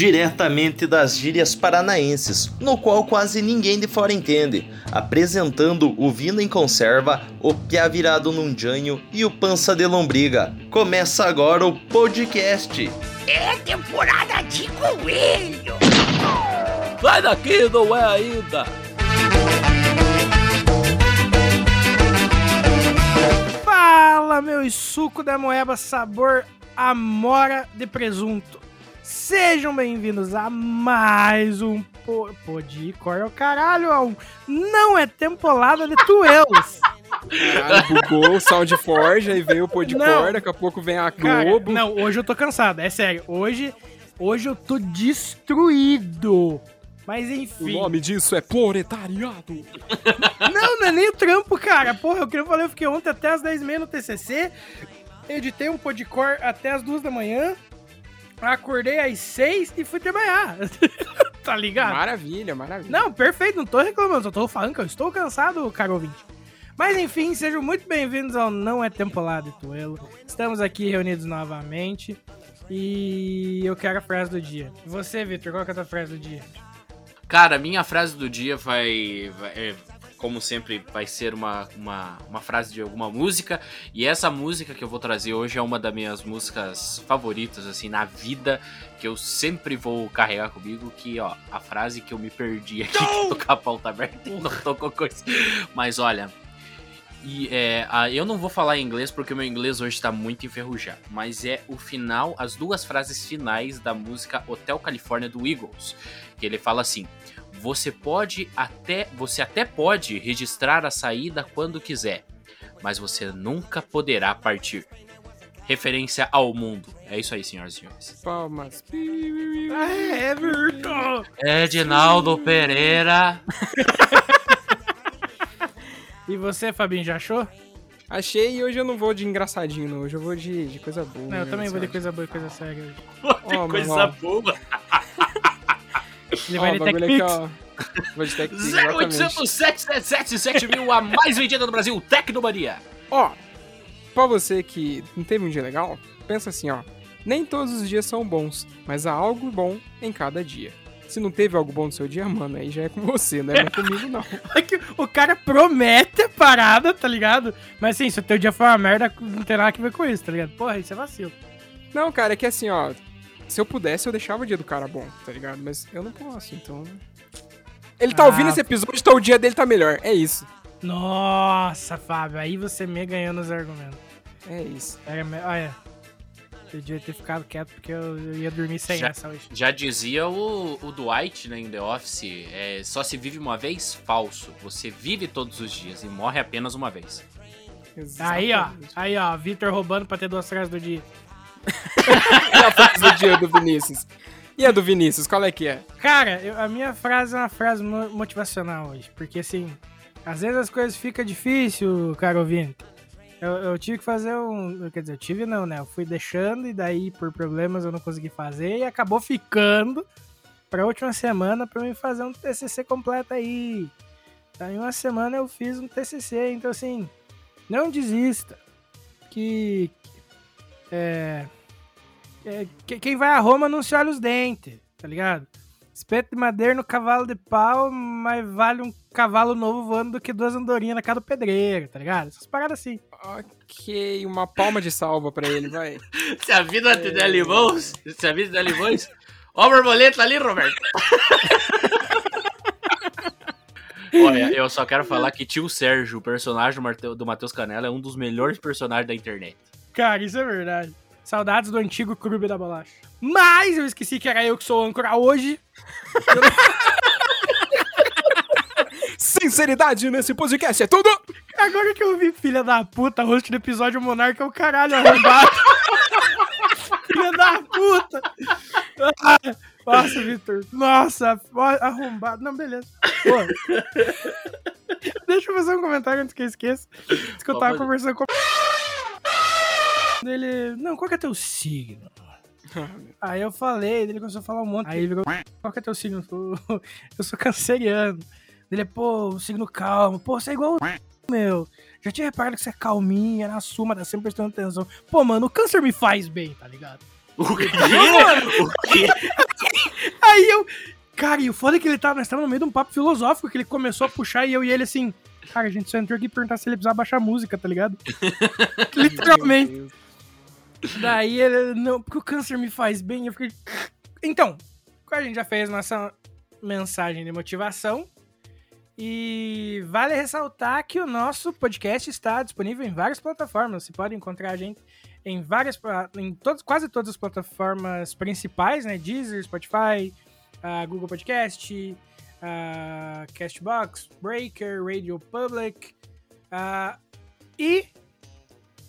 diretamente das gírias paranaenses, no qual quase ninguém de fora entende, apresentando o Vino em Conserva, o Piá Virado num Janho e o Pança de Lombriga. Começa agora o podcast. É temporada de coelho! Sai daqui, não é ainda! Fala, meu suco da moeba sabor amora de presunto. Sejam bem-vindos a mais um po Pode cor ao caralho, a um não é temporada de tuelos. Caralho, bugou o Soundforge, aí veio o Podcore, daqui a pouco vem a Cara, Globo. não, hoje eu tô cansado, é sério. Hoje, hoje eu tô destruído. Mas O enfim. nome disso é proletariado. Não, não é nem o trampo, cara. Porra, eu queria falar, eu fiquei ontem até as 10h30 no TCC, editei um podcore até as 2 da manhã, acordei às 6 e fui trabalhar. tá ligado? Maravilha, maravilha. Não, perfeito, não tô reclamando, só tô falando que eu estou cansado, caro ouvinte. Mas enfim, sejam muito bem-vindos ao Não é Temporada Tuelo. Estamos aqui reunidos novamente e eu quero a frase do dia. Você, Vitor, qual que é a tua frase do dia? Cara, minha frase do dia vai. vai- é, como sempre, vai ser uma, uma, uma frase de alguma música. E essa música que eu vou trazer hoje é uma das minhas músicas favoritas, assim, na vida, que eu sempre vou carregar comigo. Que, ó, a frase que eu me perdi aqui, que tô com a pauta aberta não tô com coisa. Mas olha. E é, a- eu não vou falar em inglês porque o meu inglês hoje tá muito enferrujado. Mas é o final, as duas frases finais da música Hotel California do Eagles. Que ele fala assim: Você pode até. Você até pode registrar a saída quando quiser, mas você nunca poderá partir. Referência ao mundo. É isso aí, senhoras e senhores. Palmas. É, Everton! Edinaldo Pereira. E você, Fabinho, já achou? Achei e hoje eu não vou de engraçadinho, não. Hoje eu vou de, de coisa boa. Não, eu né, também vou de coisa boa e coisa séria hoje. Ó, Coisa manual. boa. Ele vai o de ó. 0800 777 mil, a mais vendida no Brasil, Tecnomania. Ó, pra você que não teve um dia legal, pensa assim, ó. Nem todos os dias são bons, mas há algo bom em cada dia. Se não teve algo bom no seu dia, mano, aí já é com você, né? Não é comigo, não. É que o cara promete a parada, tá ligado? Mas assim, se o teu dia for uma merda, não tem nada que ver com isso, tá ligado? Porra, isso é vacilo. Não, cara, é que assim, ó. Se eu pudesse, eu deixava o dia do cara bom, tá ligado? Mas eu não posso, então. Ele tá Ah. ouvindo esse episódio, então o dia dele tá melhor. É isso. Nossa, Fábio, aí você me ganhou nos argumentos. É isso. Me- Olha, eu devia ter ficado quieto porque eu, eu ia dormir sem Já- essa hoje. Já dizia o, o Dwight, né, em The Office, é, só se vive uma vez? Falso. Você vive todos os dias e morre apenas uma vez. Aí, ó, Exatamente. aí, ó, Vitor roubando pra ter duas frases do dia. E a frase do dia do Vinícius? E a do Vinícius, qual é que é? Cara, eu- a minha frase é uma frase mo- motivacional hoje, porque assim, às vezes as coisas ficam difícil, cara ouvinte. Eu, eu tive que fazer um. Quer dizer, eu tive não, né? Eu fui deixando e daí por problemas eu não consegui fazer e acabou ficando pra última semana pra mim fazer um TCC completo aí. Aí uma semana eu fiz um TCC, então assim, não desista. Que. É. é, que- quem vai a Roma não se olha os dentes, tá ligado? Espeto de madeira no cavalo de pau, mas vale um cavalo novo voando do que duas andorinhas na cara do pedreiro, tá ligado? Essas paradas assim. Ok, uma palma de salva pra ele, vai. Se a vida te der limões, se a vida te der limões... Ó a borboleta ali, Roberto. Olha, eu só quero falar que tio Sérgio, o personagem do Matheus Canela, é um dos melhores personagens da internet. Cara, isso é verdade. Saudades do antigo clube da bolacha. Mas eu esqueci que era eu que sou âncora hoje. Sinceridade nesse podcast é tudo! Agora que eu vi filha da puta, host do episódio Monarca é o caralho arrombado. filha da puta. Ah, Nossa, Vitor. Nossa, arrombado. Não, beleza. Pô. Deixa eu fazer um comentário antes que eu esqueça. Diz que eu tava conversando com ele. Não, qual que é teu signo? Aí eu falei, ele começou a falar um monte. Aí ele virou, qual que é teu signo? Eu sou- Eu sou canceriano. Ele, pô, o signo calmo. Pô, você é igual o meu. Já tinha reparado que você é calminha, na suma, tá sempre prestando atenção. Pô, mano, o câncer me faz bem, tá ligado? O quê? O quê? Cara, e o foda é que ele tá, nós estamos no meio de um papo filosófico que ele começou a puxar e eu e ele assim. Cara, a gente só entrou aqui perguntar se ele precisava baixar música, tá ligado? Literalmente. Daí ele, não, porque o câncer me faz bem. Eu fiquei. Então, a gente já fez nossa mensagem de motivação. E vale ressaltar que o nosso podcast está disponível em várias plataformas. Você pode encontrar a gente em várias, em todas, quase todas as plataformas principais, né? Deezer, Spotify, ah, Google Podcast, ah, Castbox, Breaker, Radio Public ah, e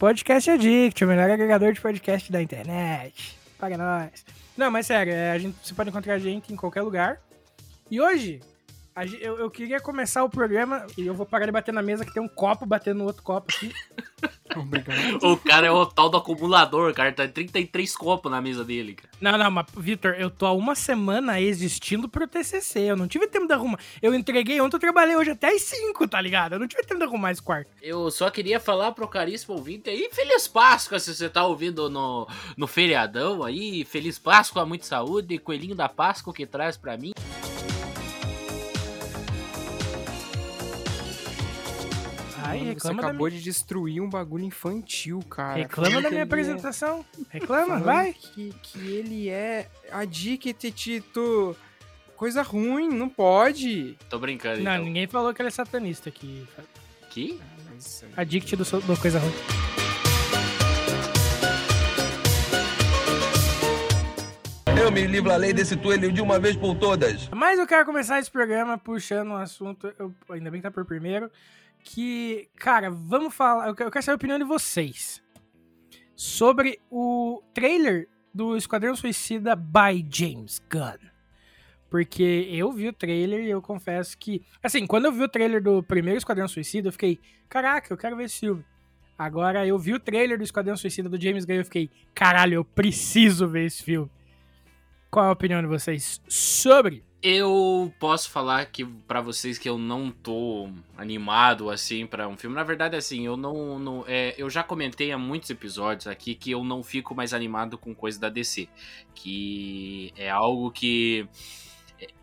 Podcast Addict, o melhor agregador de podcast da internet. Paga nós. Não, mas sério, é, a gente, você pode encontrar a gente em qualquer lugar. E hoje, eu, eu queria começar o programa e eu vou parar de bater na mesa que tem um copo batendo no outro copo aqui. Obrigado. O cara é o tal do acumulador, cara. Tá 33 copos na mesa dele, cara. Não, não, mas, Vitor, eu tô há uma semana existindo pro TCC. Eu não tive tempo de arrumar. Eu entreguei ontem, eu trabalhei hoje até às 5, tá ligado? Eu não tive tempo de arrumar esse quarto. Eu só queria falar pro caríssimo ouvinte aí, Feliz Páscoa, se você tá ouvindo no, no feriadão aí. Feliz Páscoa, muita saúde, coelhinho da Páscoa que traz pra mim. Você reclama da acabou de destruir um bagulho infantil, cara. Reclama da minha é- apresentação. Reclama, falando vai. Que, que ele é addict, Tito. Coisa ruim, não pode. Tô brincando, Não, então. ninguém falou que ele é satanista aqui. Que? Addict do, do coisa ruim. Eu me livro a lei desse tuelho de uma vez por todas. Mas eu quero começar esse programa puxando um assunto, eu- ainda bem que tá por primeiro, que, cara, vamos falar, eu quero saber a opinião de vocês sobre o trailer do Esquadrão Suicida by James Gunn. Porque eu vi o trailer e eu confesso que, assim, quando eu vi o trailer do primeiro Esquadrão Suicida, eu fiquei, caraca, eu quero ver esse filme. Agora eu vi o trailer do Esquadrão Suicida do James Gunn e eu fiquei, caralho, eu preciso ver esse filme. Qual a opinião de vocês sobre? Eu posso falar que para vocês que eu não tô animado assim pra um filme. Na verdade, assim, eu não, não é, eu já comentei há muitos episódios aqui que eu não fico mais animado com coisa da DC, que é algo que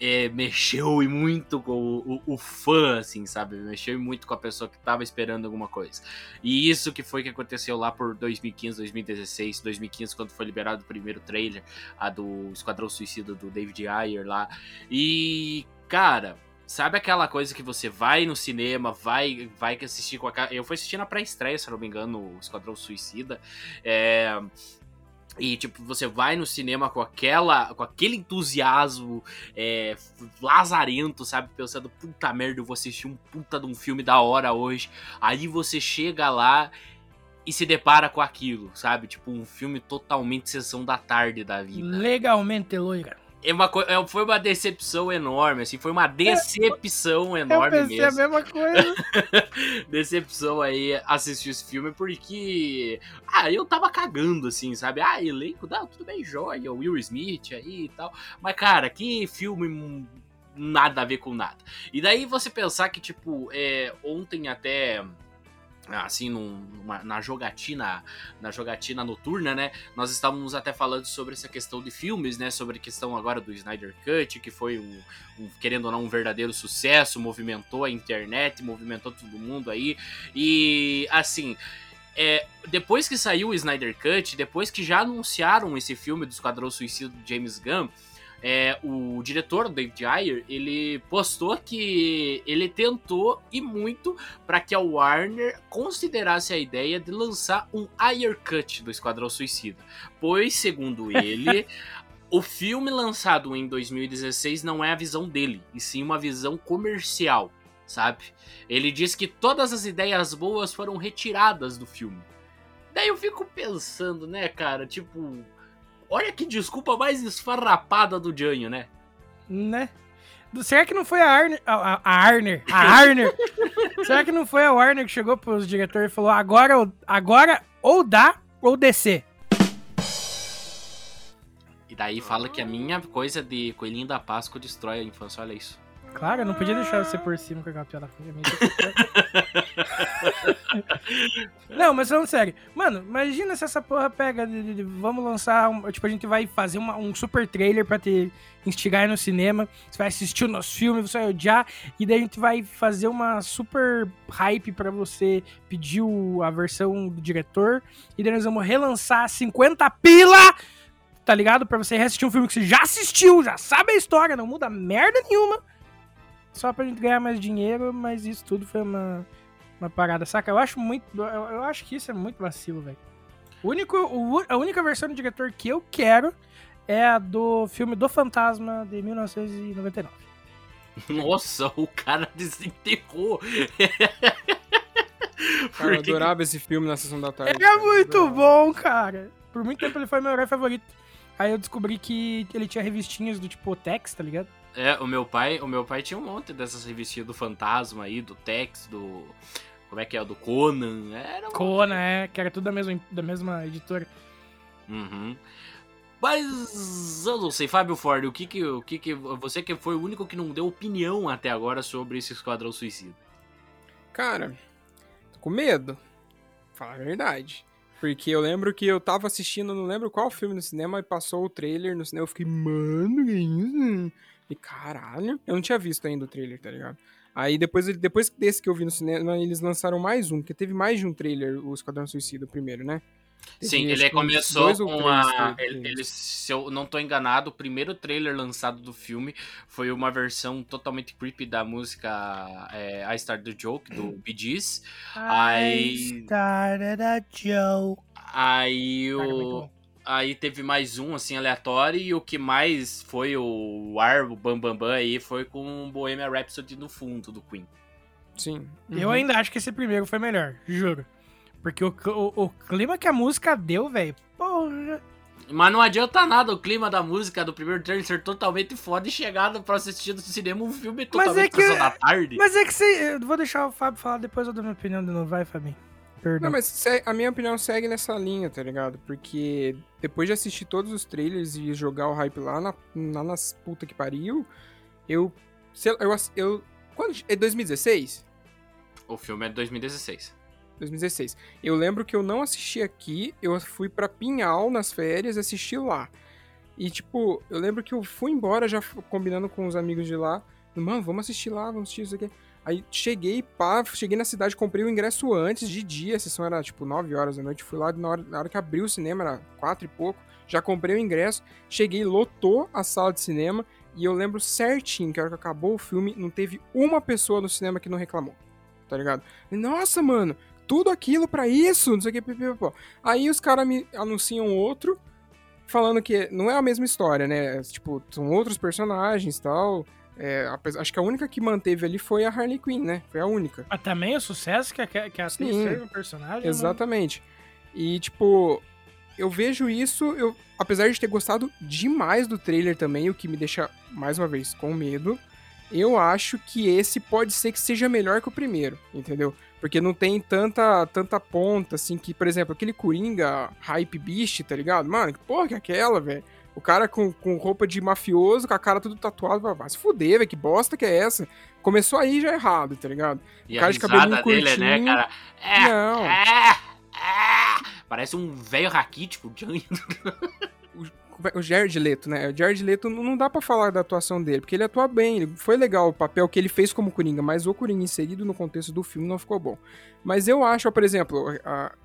é, mexeu e muito com o, o- o fã, assim, sabe? Mexeu muito com a pessoa que tava esperando alguma coisa. E isso que foi que aconteceu lá por 2015, 2016, 2015, quando foi liberado o primeiro trailer, a do Esquadrão Suicida do David Ayer lá. E, cara, sabe aquela coisa que você vai no cinema, vai vai assistir com a cara. Eu fui assistir na pré-estreia, se não me engano, o Esquadrão Suicida. É. E, tipo, você vai no cinema com aquela. com aquele entusiasmo é, lazarento, sabe? Pensando, puta merda, eu vou assistir um puta de um filme da hora hoje. Aí você chega lá e se depara com aquilo, sabe? Tipo, um filme totalmente sessão da tarde da vida. Legalmente loira. É uma, é- foi uma decepção enorme, assim, foi uma decepção enorme eu pensei mesmo. a mesma coisa. decepção aí assistir esse filme, porque. Ah, eu tava cagando, assim, sabe? Ah, elenco, não, tudo bem, joia, Will Smith aí e tal. Mas, cara, que filme nada a ver com nada. E daí você pensar que, tipo, é, ontem até. Assim, num- numa- na jogatina na jogatina noturna, né? Nós estávamos até falando sobre essa questão de filmes, né? Sobre a questão agora do Snyder Cut, que foi um, um, querendo ou não, um verdadeiro sucesso, movimentou a internet, movimentou todo mundo aí. E assim. é, depois que saiu o Snyder Cut, depois que já anunciaram esse filme do Esquadrão Suicida do James Gunn, é, o diretor, David Ayer, ele postou que ele tentou e muito para que a Warner considerasse a ideia de lançar um Ayer Cut do Esquadrão Suicida. Pois, segundo ele, o filme lançado em 2016 não é a visão dele, e sim uma visão comercial, sabe? Ele diz que todas as ideias boas foram retiradas do filme. Daí eu fico pensando, né, cara, tipo, olha que desculpa mais esfarrapada do Janho, né? né? Será que não foi a Arner? A, Arner? A Arner? Será que não foi a Warner que chegou pros diretores e falou agora, ou- agora ou dá ou descer? E daí fala que a minha coisa de coelhinho da Páscoa destrói a infância, olha isso. Claro, eu não podia deixar você por cima com aquela piada. Não, mas falando sério. Mano, imagina se essa porra pega. de- de- vamos lançar. um- tipo, a gente vai fazer uma- um super trailer pra te instigar no cinema. Você vai assistir o nosso filme, você vai odiar. E daí a gente vai fazer uma super hype pra você pedir o- a versão do diretor. E daí nós vamos relançar 50 pila! Tá ligado? Pra você reassistir um filme que você já assistiu, já sabe a história, não muda merda nenhuma. Só pra gente ganhar mais dinheiro, mas isso tudo foi uma uma parada, saca? Eu acho muito. Eu, eu acho que isso é muito vacilo, velho. Único, o a única versão do diretor que eu quero é a do filme do Fantasma de 1999. Nossa, o cara desenterrou. Cara, eu adorava esse filme na sessão da tarde. É cara, muito bom, cara. Por muito tempo ele foi meu herói favorito. Aí eu descobri que ele tinha revistinhas do tipo Tex, tá ligado? É, o meu pai, o meu pai tinha um monte dessas revistinhas do Fantasma aí, do Tex, do como é que é, do Conan, era um... Conan, é, que era tudo da mesma, da mesma editora. Uhum. Mas eu não sei, Fábio Ford, o que que, o que que você que foi o único que não deu opinião até agora sobre esse Esquadrão Suicida? Cara, tô com medo. Fala a verdade. Porque eu lembro que eu tava assistindo, não lembro qual filme no cinema, e passou o trailer no cinema. Eu fiquei, mano, que isso? E caralho. Eu não tinha visto ainda o trailer, tá ligado? Aí depois, ele- depois desse que eu vi no cinema, eles lançaram mais um, porque teve mais de um trailer, o Esquadrão Suicida, o primeiro, né? Teve, Sim, ele começou com três a. trailers. Ele, ele- se eu não tô enganado, o primeiro trailer lançado do filme foi uma versão totalmente creepy da música é, I Started the Joke, do Bee Gees. Aí- started a joke. Aí muito o. Aí teve mais um, assim, aleatório, e o que mais foi o ar, o Bam Bam Bam aí, foi com Bohemian Rhapsody no fundo do Queen. Sim. Eu Uhum. ainda acho que esse primeiro foi melhor, juro. Porque o, o, o clima que a música deu, velho, porra. Mas não adianta nada o clima da música do primeiro trailer ser totalmente foda e chegar pra assistir no cinema um filme Mas totalmente é que- da tarde. Mas é que você. Eu vou deixar o Fábio falar, depois eu dou minha opinião de novo. Vai, Fabinho. Perdão. Não, mas a minha opinião segue nessa linha, tá ligado? Porque depois de assistir todos os trailers e jogar o hype lá, na, lá nas puta que pariu, eu. sei lá, eu, eu quando, é 2016? O filme é de 2016. 2016. Eu lembro que eu não assisti aqui, eu fui pra Pinhal nas férias e assisti lá. E, tipo, eu lembro que eu fui embora já combinando com os amigos de lá. Mano, vamos assistir lá, vamos assistir isso aqui. Aí cheguei, pá, cheguei na cidade, comprei o ingresso antes de dia, a sessão era tipo 9 horas da noite. Fui lá na hora, na hora que abriu o cinema, era 4 e pouco. Já comprei o ingresso, cheguei, lotou a sala de cinema. E eu lembro certinho que a hora que acabou o filme, não teve uma pessoa no cinema que não reclamou. Tá ligado? Nossa, mano, tudo aquilo pra isso, não sei o que, pipipipó. Aí os caras me anunciam outro, falando que não é a mesma história, né? Tipo, são outros personagens tal. É, acho que a única que manteve ali foi a Harley Quinn, né? Foi a única. Mas também o sucesso que a, que a Sim. fez no personagem. né? Exatamente. E, tipo, eu vejo isso, eu, apesar de ter gostado demais do trailer também, o que me deixa, mais uma vez, com medo, eu acho que esse pode ser que seja melhor que o primeiro, entendeu? Porque não tem tanta, tanta ponta, assim, que, por exemplo, aquele Coringa Hype Beast, tá ligado? Mano, que porra que é aquela, velho? O cara com, com roupa de mafioso, com a cara tudo tatuado, vai- se fuder, velho, que bosta que é essa? Começou aí já errado, tá ligado? E Cara a de risada dele, né, cara? É, Não. é, é. Parece um velho raquítico, Johnny. o Jared Leto, né? O Jared Leto não dá pra falar da atuação dele, porque ele atua bem, ele foi legal o papel que ele fez como Coringa, mas o Coringa inserido no contexto do filme não ficou bom. Mas eu acho, por exemplo,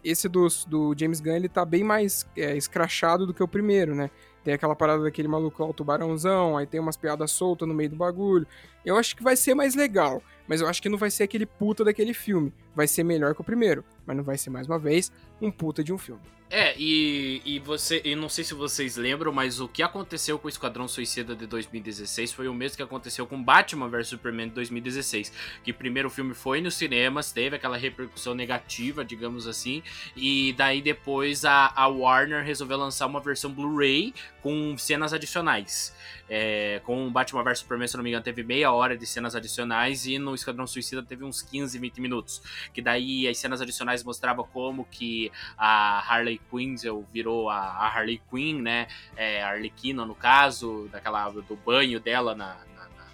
esse dos- do, James Gunn, ele tá bem mais é, escrachado do que o primeiro, né? Tem aquela parada daquele maluco lá, o tubarãozão, aí tem umas piadas soltas no meio do bagulho. Eu acho que vai ser mais legal, mas eu acho que não vai ser aquele puta daquele filme. Vai ser melhor que o primeiro, mas não vai ser, mais uma vez, um puta de um filme. É, e, e você. E não sei se vocês lembram, mas o que aconteceu com o Esquadrão Suicida de 2016 foi o mesmo que aconteceu com Batman vs Superman de 2016. Que primeiro o filme foi nos cinemas, teve aquela repercussão negativa, digamos assim. E daí depois a, a Warner resolveu lançar uma versão Blu-ray com cenas adicionais. É, com Batman vs Superman, se não me engano, teve meia hora de cenas adicionais e no Esquadrão Suicida teve uns 15, 20 minutos. Que daí as cenas adicionais mostravam como que a Harley Quinzel virou a, a Harley Quinn, né? É, a Arlequina, no caso, daquela, do banho dela na, na, na-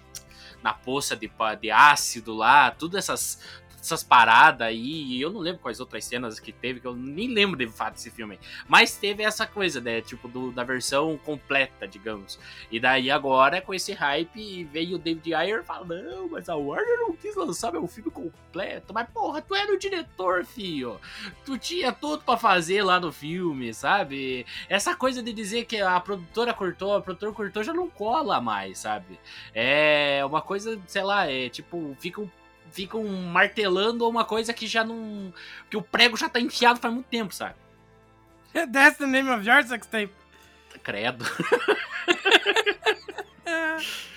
na poça de, de ácido lá, tudo essas essas paradas aí, e eu não lembro quais outras cenas que teve, que eu nem lembro de fato desse filme. Mas teve essa coisa, né? Tipo, do, da versão completa, digamos. E daí agora, com esse hype, veio o David Ayer e fala: Não, mas a Warner não quis lançar meu filme completo. Mas porra, tu era o diretor, filho. Tu tinha tudo para fazer lá no filme, sabe? Essa coisa de dizer que a produtora cortou, a produtora cortou já não cola mais, sabe? É uma coisa, sei lá, é tipo, ficam ficam martelando uma coisa que já não. que o prego já tá enfiado faz muito tempo, sabe? That's the name of your sex tape. Credo.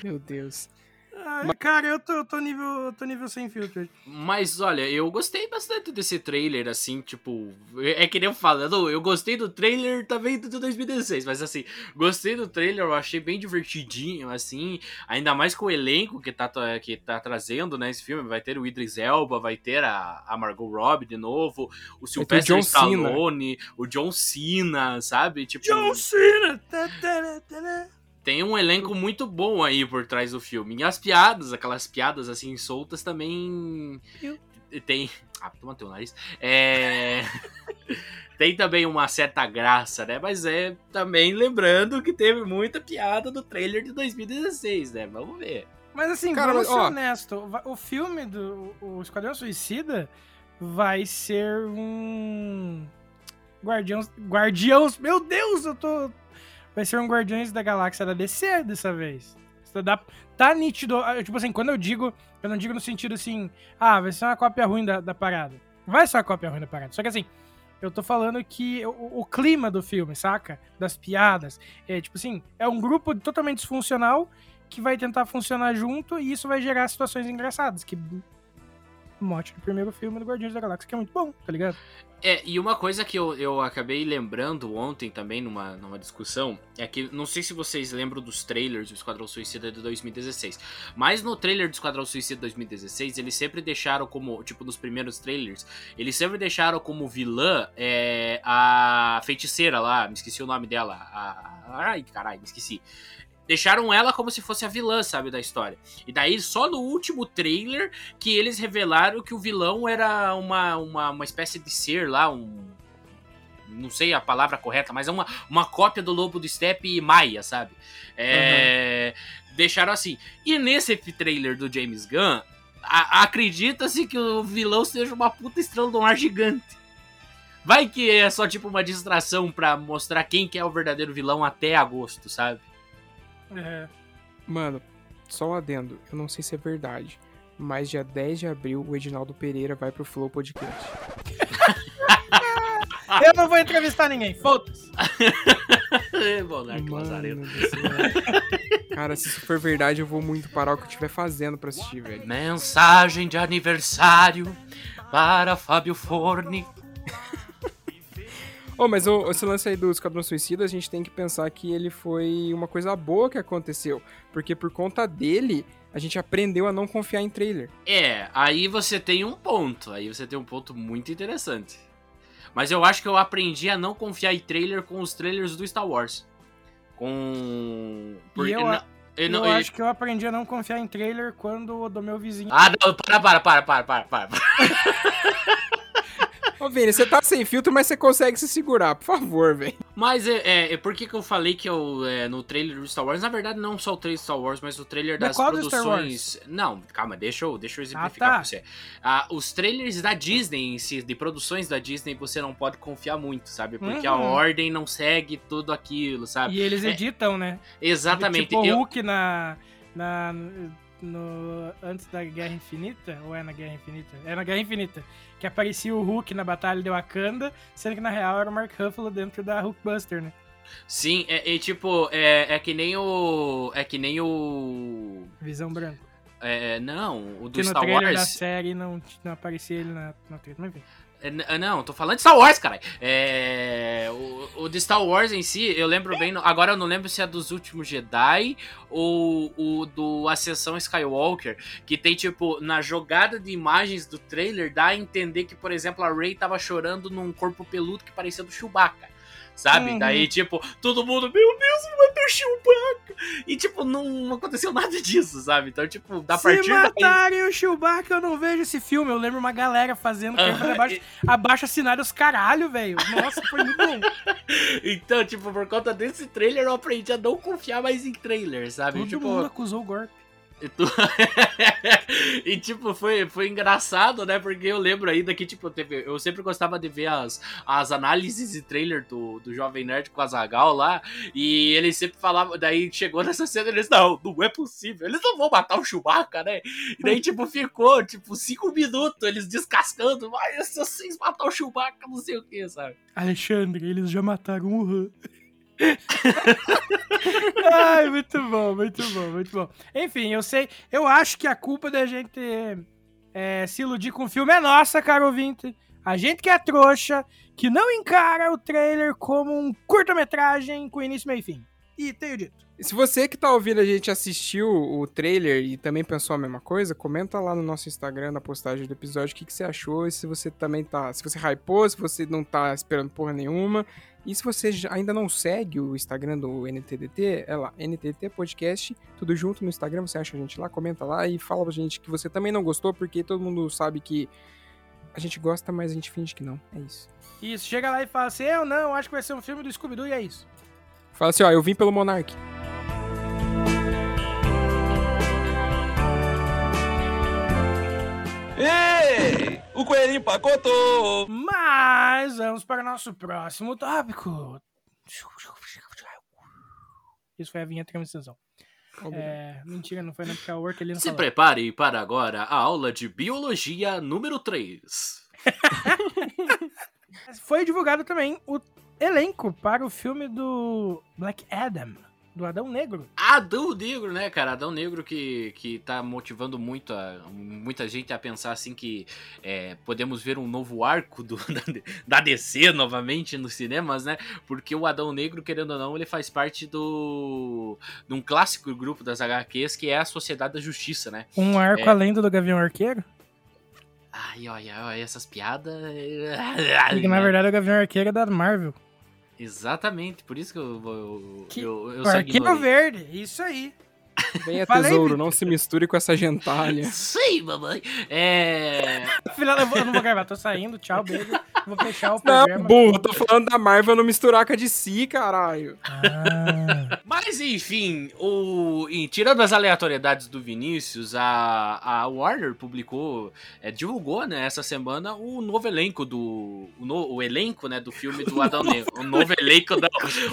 Meu Deus. Ai, cara, eu tô, eu tô nível, eu tô nível sem filtro. Mas olha, eu gostei bastante desse trailer, assim, tipo. É que nem eu falo, eu gostei do trailer também do 2016, mas assim, gostei do trailer, eu achei bem divertidinho, assim. Ainda mais com o elenco que tá, que tá trazendo, né, esse filme. Vai ter o Idris Elba, vai ter a, a Margot Robbie de novo, o Sylvester Stallone, Cena. o John Cena, sabe? Tipo. John Cena! Tem um elenco muito bom aí por trás do filme. E as piadas, aquelas piadas assim soltas também. Eu. Tem. Ah, toma teu nariz. É. tem também uma certa graça, né? Mas é também lembrando que teve muita piada do trailer de 2016, né? Vamos ver. Mas assim, Cara, vamos ser ó... honesto. O filme do o Esquadrão Suicida vai ser um. Guardiões. Guardiões. Meu Deus, eu tô, vai ser um Guardiões da Galáxia da DC dessa vez. Tá, tá nítido. Ah, tipo assim, quando eu digo, eu não digo no sentido assim, ah, vai ser uma cópia ruim da, da parada. Vai ser uma cópia ruim da parada. Só que assim, eu tô falando que o, o, clima do filme, saca? Das piadas. É tipo assim, é um grupo totalmente disfuncional que vai tentar funcionar junto e isso vai gerar situações engraçadas. Que mote do primeiro filme do Guardiões da Galáxia, que é muito bom, tá ligado? É, e uma coisa que eu, eu acabei lembrando ontem também numa, numa discussão é que não sei se vocês lembram dos trailers do Esquadrão Suicida de 2016, mas no trailer do Esquadrão Suicida 2016 eles sempre deixaram como, tipo, nos primeiros trailers, eles sempre deixaram como vilã é, a feiticeira lá, me esqueci o nome dela, a, ai caralho, me esqueci. Deixaram ela como se fosse a vilã, sabe, da história. E daí, só no último trailer, que eles revelaram que o vilão era uma, uma, uma espécie de ser lá, um. Não sei a palavra correta, mas é uma, uma cópia do Lobo do Steppe Maia, sabe? É, uhum. Deixaram assim. E nesse trailer do James Gunn, acredita-se que o vilão seja uma puta estrela do mar gigante. Vai que é só tipo uma distração para mostrar quem que é o verdadeiro vilão até agosto, sabe? É. Mano, só um adendo. Eu não sei se é verdade. Mas dia 10 de abril, o Edinaldo Pereira vai pro Flow Podcast. eu não vou entrevistar ninguém, foda-se. Cara, se isso for verdade, eu vou muito parar o que eu estiver fazendo pra assistir, velho. Mensagem de aniversário para Fábio Forni. Oh, mas o, esse lance aí do Esquadrão Suicida, a gente tem que pensar que ele foi uma coisa boa que aconteceu. Porque por conta dele, a gente aprendeu a não confiar em trailer. É, aí você tem um ponto. Aí você tem um ponto muito interessante. Mas eu acho que eu aprendi a não confiar em trailer com os trailers do Star Wars. Com. Porque eu, não, eu, não, eu, eu acho que eu aprendi a não confiar em trailer quando do meu vizinho. Ah, não, para, para, para, para, para, para. Ô, Vini, você tá sem filtro, mas você consegue se segurar, por favor, velho. Mas é, é, é, por que, que eu falei que eu, é, no trailer do Star Wars, na verdade, não só o trailer do Star Wars, mas o trailer das produções. Não, calma, deixa eu, deixa eu exemplificar ah, tá. pra você. Ah, os trailers da Disney em si, de produções da Disney, você não pode confiar muito, sabe? Porque uhum. a ordem não segue tudo aquilo, sabe? E eles é, editam, né? Exatamente. Tipo, o Hulk na. na no antes da Guerra Infinita, ou é na Guerra Infinita? É na Guerra Infinita, que aparecia o Hulk na Batalha de Wakanda, sendo que na real era o Mark Ruffalo dentro da Hulkbuster, né? Sim, é, é tipo, é, é que nem o. É que nem o. Visão Branco. É, não, o do que Star no trailer Wars. da série não, não aparecia ele na, na trailer, mas enfim. É, não, tô falando de Star Wars, cara. É, o, o de Star Wars em si, eu lembro bem. Agora eu não lembro se é dos últimos Jedi ou o do Ascensão Skywalker. Que tem, tipo, na jogada de imagens do trailer, dá a entender que, por exemplo, a Rey tava chorando num corpo peludo que parecia do Chewbacca. Sabe? Uhum. Daí, tipo, todo mundo, meu Deus, matou o Chewbacca! E, tipo, não aconteceu nada disso, sabe? Então, tipo, da Se partir daí... matarem o Chewbacca, eu não vejo esse filme. Eu lembro uma galera fazendo Aham, uh abaixo, abaixo assinado os caralho, velho. Nossa, foi muito bom. Então, tipo, por conta desse trailer, eu aprendi a não confiar mais em trailer, sabe? Todo tipo, mundo acusou o Gorp. E, tu- e, tipo, foi, foi engraçado, né? Porque eu lembro ainda que, tipo, teve, eu sempre gostava de ver as, as análises e trailer do, do Jovem Nerd com a Zagal lá. E ele sempre falava, daí chegou nessa cena eles, não, não é possível, eles não vão matar o Chewbacca, né? E daí, tipo, ficou, tipo, cinco minutos eles descascando, mas se vocês matar o Chewbacca, não sei o que, sabe? Alexandre, eles já mataram o Han. Ai, muito bom, muito bom, muito bom. Enfim, eu sei, eu acho que a culpa da gente é, se iludir com o filme é nossa, caro ouvinte. A gente que é trouxa, que não encara o trailer como um curta-metragem com início, meio e fim. E tenho dito. E Se você que tá ouvindo a gente assistiu o trailer e também pensou a mesma coisa, comenta lá no nosso Instagram, na postagem do episódio, o que, que você achou, e se você também tá. Se você hypou, se você não tá esperando porra nenhuma. E se você ainda não segue o Instagram do NTDT, é lá, NTDT Podcast, tudo junto no Instagram, você acha a gente lá, comenta lá e fala pra gente que você também não gostou, porque todo mundo sabe que a gente gosta, mas a gente finge que não. É isso. Isso, chega lá e fala assim: eu não, acho que vai ser um filme do Scooby-Doo e é isso. Fala assim, ó, eu vim pelo Monark. Ei, o coelhinho pacotou. Mas vamos para o nosso próximo tópico. Isso foi a vinheta que eu me decisão. É, mentira, não foi não, porque a Work ele não Se falou. prepare para agora a aula de Biologia número 3. Foi divulgado também o elenco para o filme do Black Adam, do Adão Negro. Adão Negro, né, cara? Adão Negro que, que tá motivando muito a- muita gente a pensar assim que é, podemos ver um novo arco do, da DC novamente nos cinemas, né? Porque o Adão Negro, querendo ou não, ele faz parte do de um clássico grupo das HQs que é a Sociedade da Justiça, né? Um arco É. além do Gavião Arqueiro. Ai, olha, olha essas piadas. Porque na verdade o Gavião Arqueiro é da Marvel. Exatamente, por isso que eu, eu, Que- eu, eu o Arqueiro. Verde, isso aí. Venha, Falei, tesouro, não se misture com essa gentalha. Sim, mamãe. É. Afinal, eu, não vou gravar, tô saindo, tchau, beijo. Vou fechar o Não, programa. burro, eu tô falando da Marvel não misturar com a DC, caralho. Ah, Mas enfim, o... e tirando as aleatoriedades do Vinícius, a, a Warner publicou, é, divulgou né, essa semana o novo elenco do. O, no- o elenco né, do filme do Adão Negro. O novo elenco do,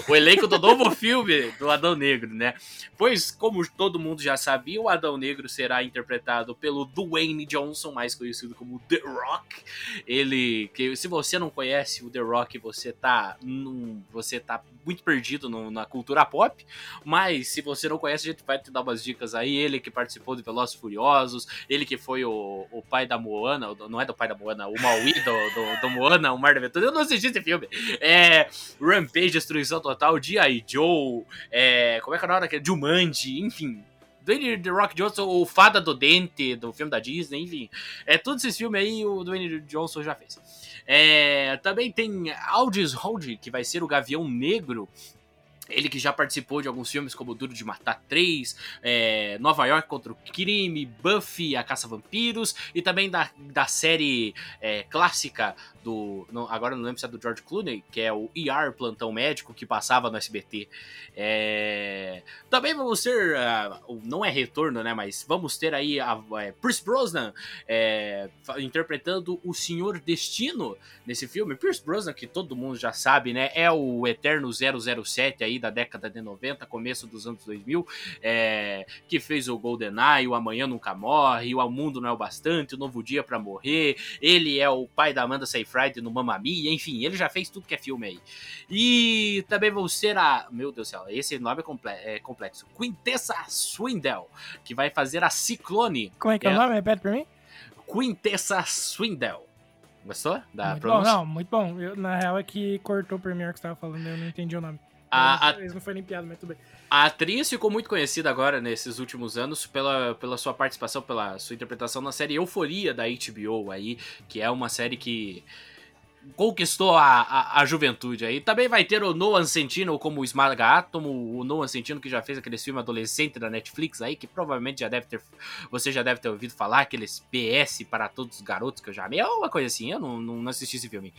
o elenco do novo filme do Adão Negro, né? Pois, como todo mundo já sabia, o Adão Negro será interpretado pelo Dwayne Johnson, mais conhecido como The Rock. Ele, que se você não conhece o The Rock, você tá, num- você tá muito perdido no- na cultura pop. Mas se você não conhece, a gente vai te dar umas dicas aí. Ele que participou de Velozes Furiosos, ele que foi o, o pai da Moana, não é do pai da Moana, o Maui do, do, do Moana, o Mar da Aventura. Eu não assisti esse filme. É, Rampage, Destruição Total, G.I. Joe, é, como é que é o nome daquele? Jumanji, enfim. Dwayne The Rock Johnson, o Fada do Dente, do filme da Disney, enfim. É, todos esses filmes aí o Dwayne Johnson já fez. É, também tem Aldis Hodge, que vai ser o Gavião Negro. Ele que já participou de alguns filmes como Duro de Matar 3, é, Nova York contra o Crime, Buffy, A Caça a Vampiros, e também da, da série é, clássica do. não- agora não lembro se é do George Clooney, que é o ER Plantão Médico, que passava no SBT. É, também vamos ter. o- não é retorno, né? Mas vamos ter aí a é, Pierce Brosnan é, interpretando o Senhor Destino nesse filme. Pierce Brosnan, que todo mundo já sabe, né? É o eterno 007 aí da década de 90, começo dos anos 2000, é, que fez o GoldenEye, o Amanhã Nunca Morre, o Ao Mundo Não é o Bastante, o Novo Dia pra Morrer. Ele é o pai da Amanda Seyfried no Mamma Mia, enfim, ele já fez tudo que é filme aí. E também vão ser a... Meu Deus do céu, esse nome é, é complexo. Quintessa Swindell, que vai fazer a Ciclone. como é que é, É. o nome? Repete pra mim. Quintessa Swindell. Gostou da muito bom, pronúncia? não, muito bom. Eu, na real é que cortou o primeiro que você tava falando, eu não entendi o nome. A, a, não foi nem piada, mas tudo bem. a atriz ficou muito conhecida agora nesses últimos anos pela, pela sua participação, pela sua interpretação na série Euforia da HBO aí, que é uma série que conquistou a, a, a, juventude aí. Também vai ter o Noah Centino como o Esmaga-Átomo, o Noah Centino que já fez aquele filme adolescente da Netflix aí, que provavelmente já deve ter, você já deve ter ouvido falar, aqueles PS para todos os garotos que eu já amei, é uma coisa assim, eu não, não assisti esse filme.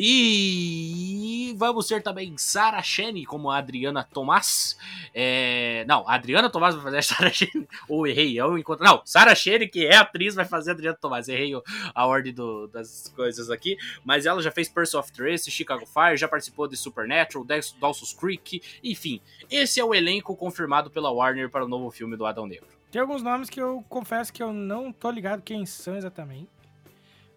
E vamos ter também Sarah Shane como a Adriana Tomás. É... Não, a Adriana Tomás vai fazer a Sarah Shane. Ou errei, eu encontro. Não, Sarah Shane, que é atriz, vai fazer a Adriana Tomás. Errei a ordem do, das coisas aqui. Mas ela já fez Person of Trace, Chicago Fire, já participou de Supernatural, Dawson's Creek. Enfim, esse é o elenco confirmado pela Warner para o novo filme do Adão Negro. Tem alguns nomes que eu confesso que eu não tô ligado quem são exatamente.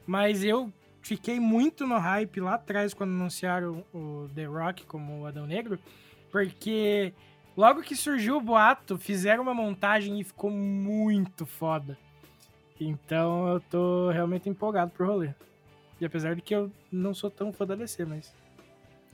Mas eu fiquei muito no hype lá atrás quando anunciaram o The Rock como o Adão Negro, porque logo que surgiu o boato, fizeram uma montagem e ficou muito foda. Então eu tô realmente empolgado pro rolê. E apesar de que eu não sou tão fã da DC, mas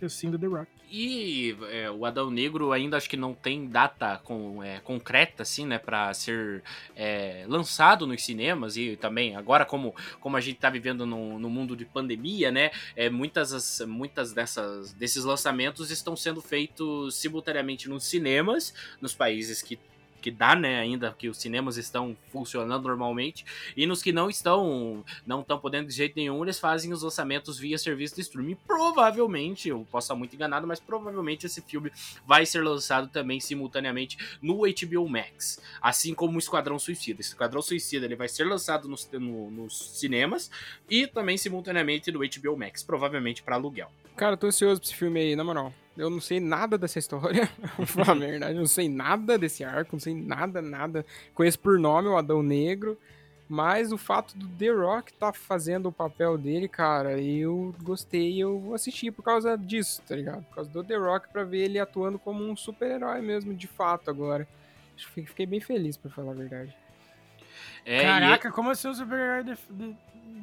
eu sinto The Rock. E é, o Adão Negro ainda acho que não tem data com, é, concreta, assim, né, para ser é, lançado nos cinemas e também agora como, como a gente tá vivendo no, no mundo de pandemia, né, é, muitas, muitas dessas, desses lançamentos estão sendo feitos simultaneamente nos cinemas, nos países que que dá, né, ainda que os cinemas estão funcionando normalmente, e nos que não estão, não estão podendo de jeito nenhum, eles fazem os lançamentos via serviço de streaming. Provavelmente, eu posso estar muito enganado, mas provavelmente esse filme vai ser lançado também simultaneamente no HBO Max, assim como o Esquadrão Suicida. O Esquadrão Suicida ele vai ser lançado nos, no, nos cinemas e também simultaneamente no HBO Max, provavelmente para aluguel. Cara, tô ansioso pra esse filme aí, na moral. Eu não sei nada dessa história, vou falar a verdade. Eu não sei nada desse arco, não sei nada, nada. Conheço por nome o Adão Negro, mas o fato do The Rock tá fazendo o papel dele, cara, eu gostei eu assisti por causa disso, tá ligado? Por causa do The Rock pra ver ele atuando como um super-herói mesmo, de fato, agora. Fiquei bem feliz, pra falar a verdade. É, Caraca, e... como assim um super-herói de, de,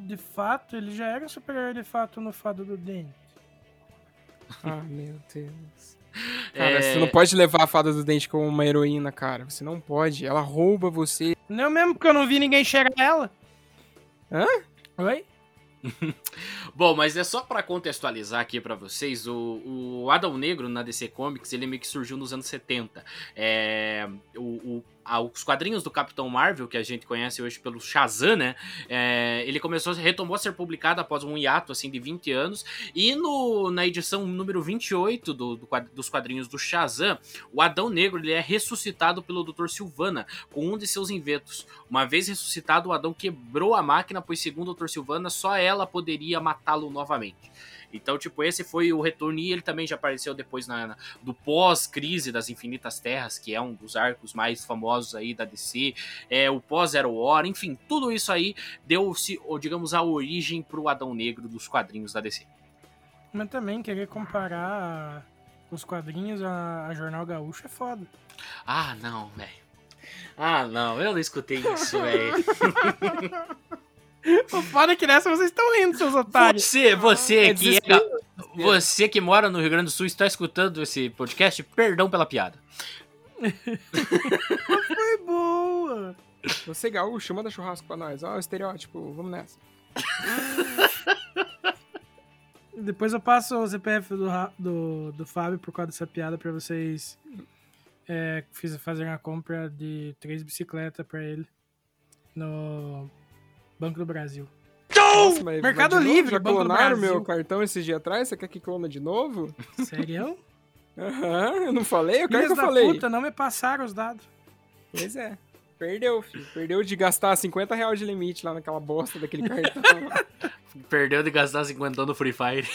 de, fato? Ele já era um super-herói de fato no Fado do Dente. Ah, meu Deus. Cara, é... você não pode levar a fada do dente como uma heroína, cara. Você não pode. Ela rouba você. Não mesmo, porque eu não vi ninguém chegar ela. Hã? Oi? Bom, mas é só para contextualizar aqui para vocês, o, o Adão Negro na DC Comics, ele meio que surgiu nos anos 70. É, o, o os quadrinhos do Capitão Marvel, que a gente conhece hoje pelo Shazam, né? É, ele começou, retomou a ser publicado após um hiato, assim, de 20 anos. E no, na edição número 28 do, do, dos quadrinhos do Shazam, o Adão Negro ele é ressuscitado pelo Dr. Silvana com um de seus inventos. Uma vez ressuscitado, o Adão quebrou a máquina, pois segundo o Dr. Silvana, só ela poderia matá-lo novamente. Então, tipo, esse foi o retorno e ele também já apareceu depois na, na do pós-crise das Infinitas Terras, que é um dos arcos mais famosos aí da DC, é o pós-Zero Hora, enfim, tudo isso aí deu-se, digamos, a origem pro Adão Negro dos quadrinhos da DC. Mas também querer comparar os quadrinhos a, a Jornal Gaúcho é foda. Ah, não, velho. Ah, não, eu não escutei isso, velho. O foda é que nessa vocês estão rindo, seus otários. Você, você é que é, você que mora no Rio Grande do Sul e está escutando esse podcast, perdão pela piada. Foi boa. Você gaúcho, manda churrasco pra nós. Ó, o estereótipo, vamos nessa. Depois eu passo o CPF do, do, do Fábio por causa dessa piada pra vocês é, fazerem a compra de três bicicletas pra ele no Banco do Brasil. Nossa, mas, Mercado mas Livre, Já Banco clonaram meu cartão esses dias atrás? Você quer que clona de novo? Sério? Aham, uhum, eu não falei? Eu quero que eu falei. puta, não me passaram os dados. Pois é. Perdeu, filho. Perdeu de gastar 50 reais de limite lá naquela bosta daquele cartão. Perdeu de gastar 50 no Free Fire.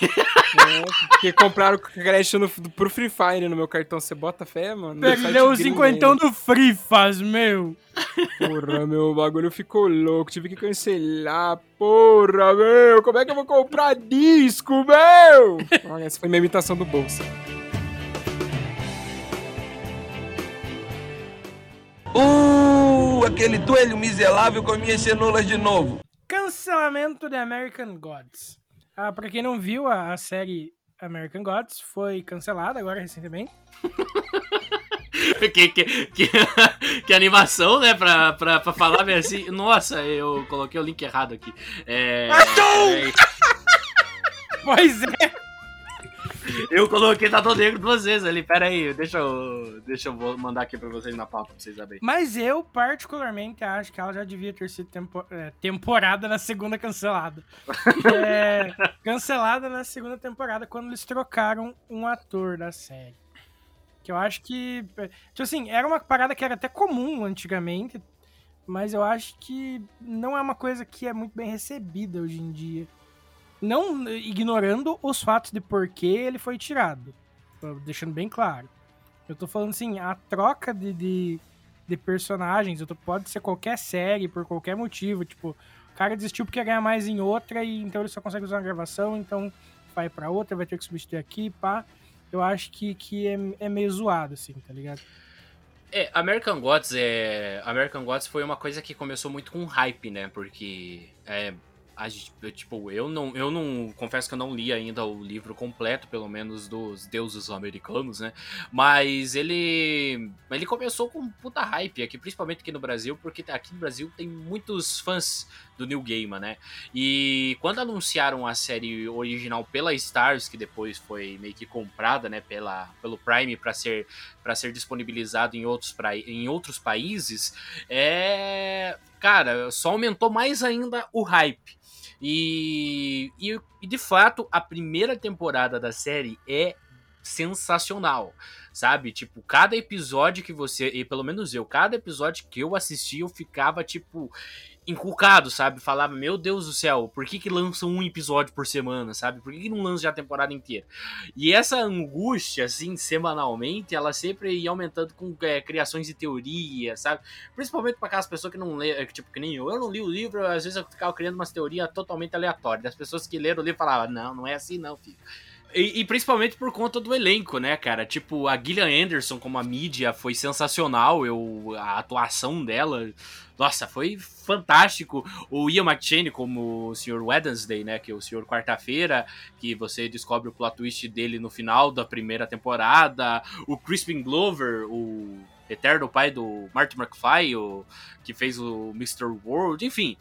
É, porque compraram crédito no, pro Free Fire no meu cartão. Você bota fé, mano? Perdeu o 50 do Free Faz, meu. Porra, meu, o bagulho ficou louco. Tive que cancelar. Porra, meu. Como é que eu vou comprar disco, meu? Olha, essa foi minha imitação do Bolsa. Uh, aquele toelho miserável com minhas cenouras de novo. Cancelamento de American Gods. Ah, pra quem não viu, a, a série American Gods foi cancelada agora recentemente. que, que, que, que, animação, né? Pra, pra, pra falar bem assim. Nossa, eu coloquei o link errado aqui. É. é Pois é. Eu coloquei Tatu Negro duas vezes ali. Pera aí, deixa eu, deixa eu mandar aqui pra vocês na pauta pra vocês saberem. Mas eu, particularmente, acho que ela já devia ter sido tempo- é, temporada na segunda cancelada. É, cancelada na segunda temporada, quando eles trocaram um ator da série. Que eu acho que. é, Tipo assim, era uma parada que era até comum antigamente, mas eu acho que não é uma coisa que é muito bem recebida hoje em dia. Não ignorando os fatos de por que ele foi tirado. Deixando bem claro. Eu tô falando assim, a troca de, de, de personagens, tô- pode ser qualquer série, por qualquer motivo. Tipo, o cara desistiu porque ia ganhar mais em outra, e então ele só consegue usar uma gravação, então vai pra outra, vai ter que substituir aqui, pá. Eu acho que, que é, é meio zoado, assim, tá ligado? É, American Gods é. American Gods foi uma coisa que começou muito com hype, né? Porque. É, tipo, eu não, eu não. Confesso que eu não li ainda o livro completo, pelo menos dos deuses americanos, né? Mas ele. Ele começou com puta hype aqui, principalmente aqui no Brasil, porque aqui no Brasil tem muitos fãs do New Gaiman, né? E quando anunciaram a série original pela Stars, que depois foi meio que comprada, né, pela, pelo Prime para ser para ser disponibilizado em outros, pra, em outros países, é. Cara, só aumentou mais ainda o hype. E, e, e, de fato, a primeira temporada da série é sensacional, sabe? Tipo, cada episódio que você, e pelo menos eu, cada episódio que eu assisti, eu ficava, tipo, inculcado, sabe? Falava, meu Deus do céu, por que que lançam um episódio por semana, sabe? Por que, que não lança já a temporada inteira? E essa angústia, assim, semanalmente, ela sempre ia aumentando com é, criações de teoria, sabe? Principalmente para aquelas pessoas que não lê, tipo, que nem eu. Eu não li o livro, às vezes eu ficava criando umas teorias totalmente aleatórias. Das pessoas que leram o livro falavam, não, não é assim não, filho. E, e, principalmente por conta do elenco, né, cara? Tipo, a Gillian Anderson como a mídia foi sensacional. Eu, a atuação dela, nossa, foi fantástico. O Ian McShane como o Sr. Wednesday, né? Que é o Sr. Quarta-feira, que você descobre o plot twist dele no final da primeira temporada. O Crispin Glover, o eterno pai do Marty McFly, o, que fez o Mr. World, enfim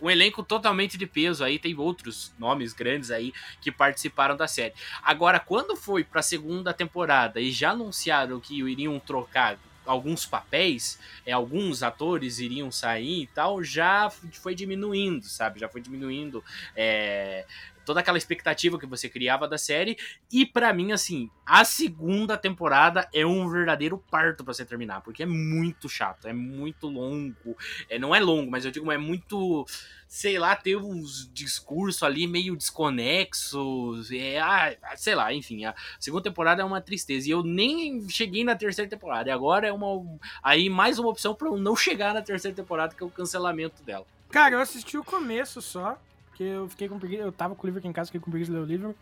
um elenco totalmente de peso aí, tem outros nomes grandes aí que participaram da série. Agora, quando foi pra segunda temporada e já anunciaram que iriam trocar alguns papéis, é, alguns atores iriam sair e tal, já foi diminuindo, sabe? Já foi diminuindo é, toda aquela expectativa que você criava da série. E para mim, assim, a segunda temporada é um verdadeiro parto para você terminar, porque é muito chato, é muito longo. É, não é longo, mas eu digo, é muito. Sei lá, ter uns discursos ali meio desconexos. É, ah, sei lá, enfim. A segunda temporada é uma tristeza. E eu nem cheguei na terceira temporada. E agora é uma. Aí mais uma opção para eu não chegar na terceira temporada, que é o cancelamento dela. Cara, eu assisti o começo só. Porque eu fiquei com preguiça. Eu tava com o livro aqui em casa, fiquei com preguiça de ler o livro.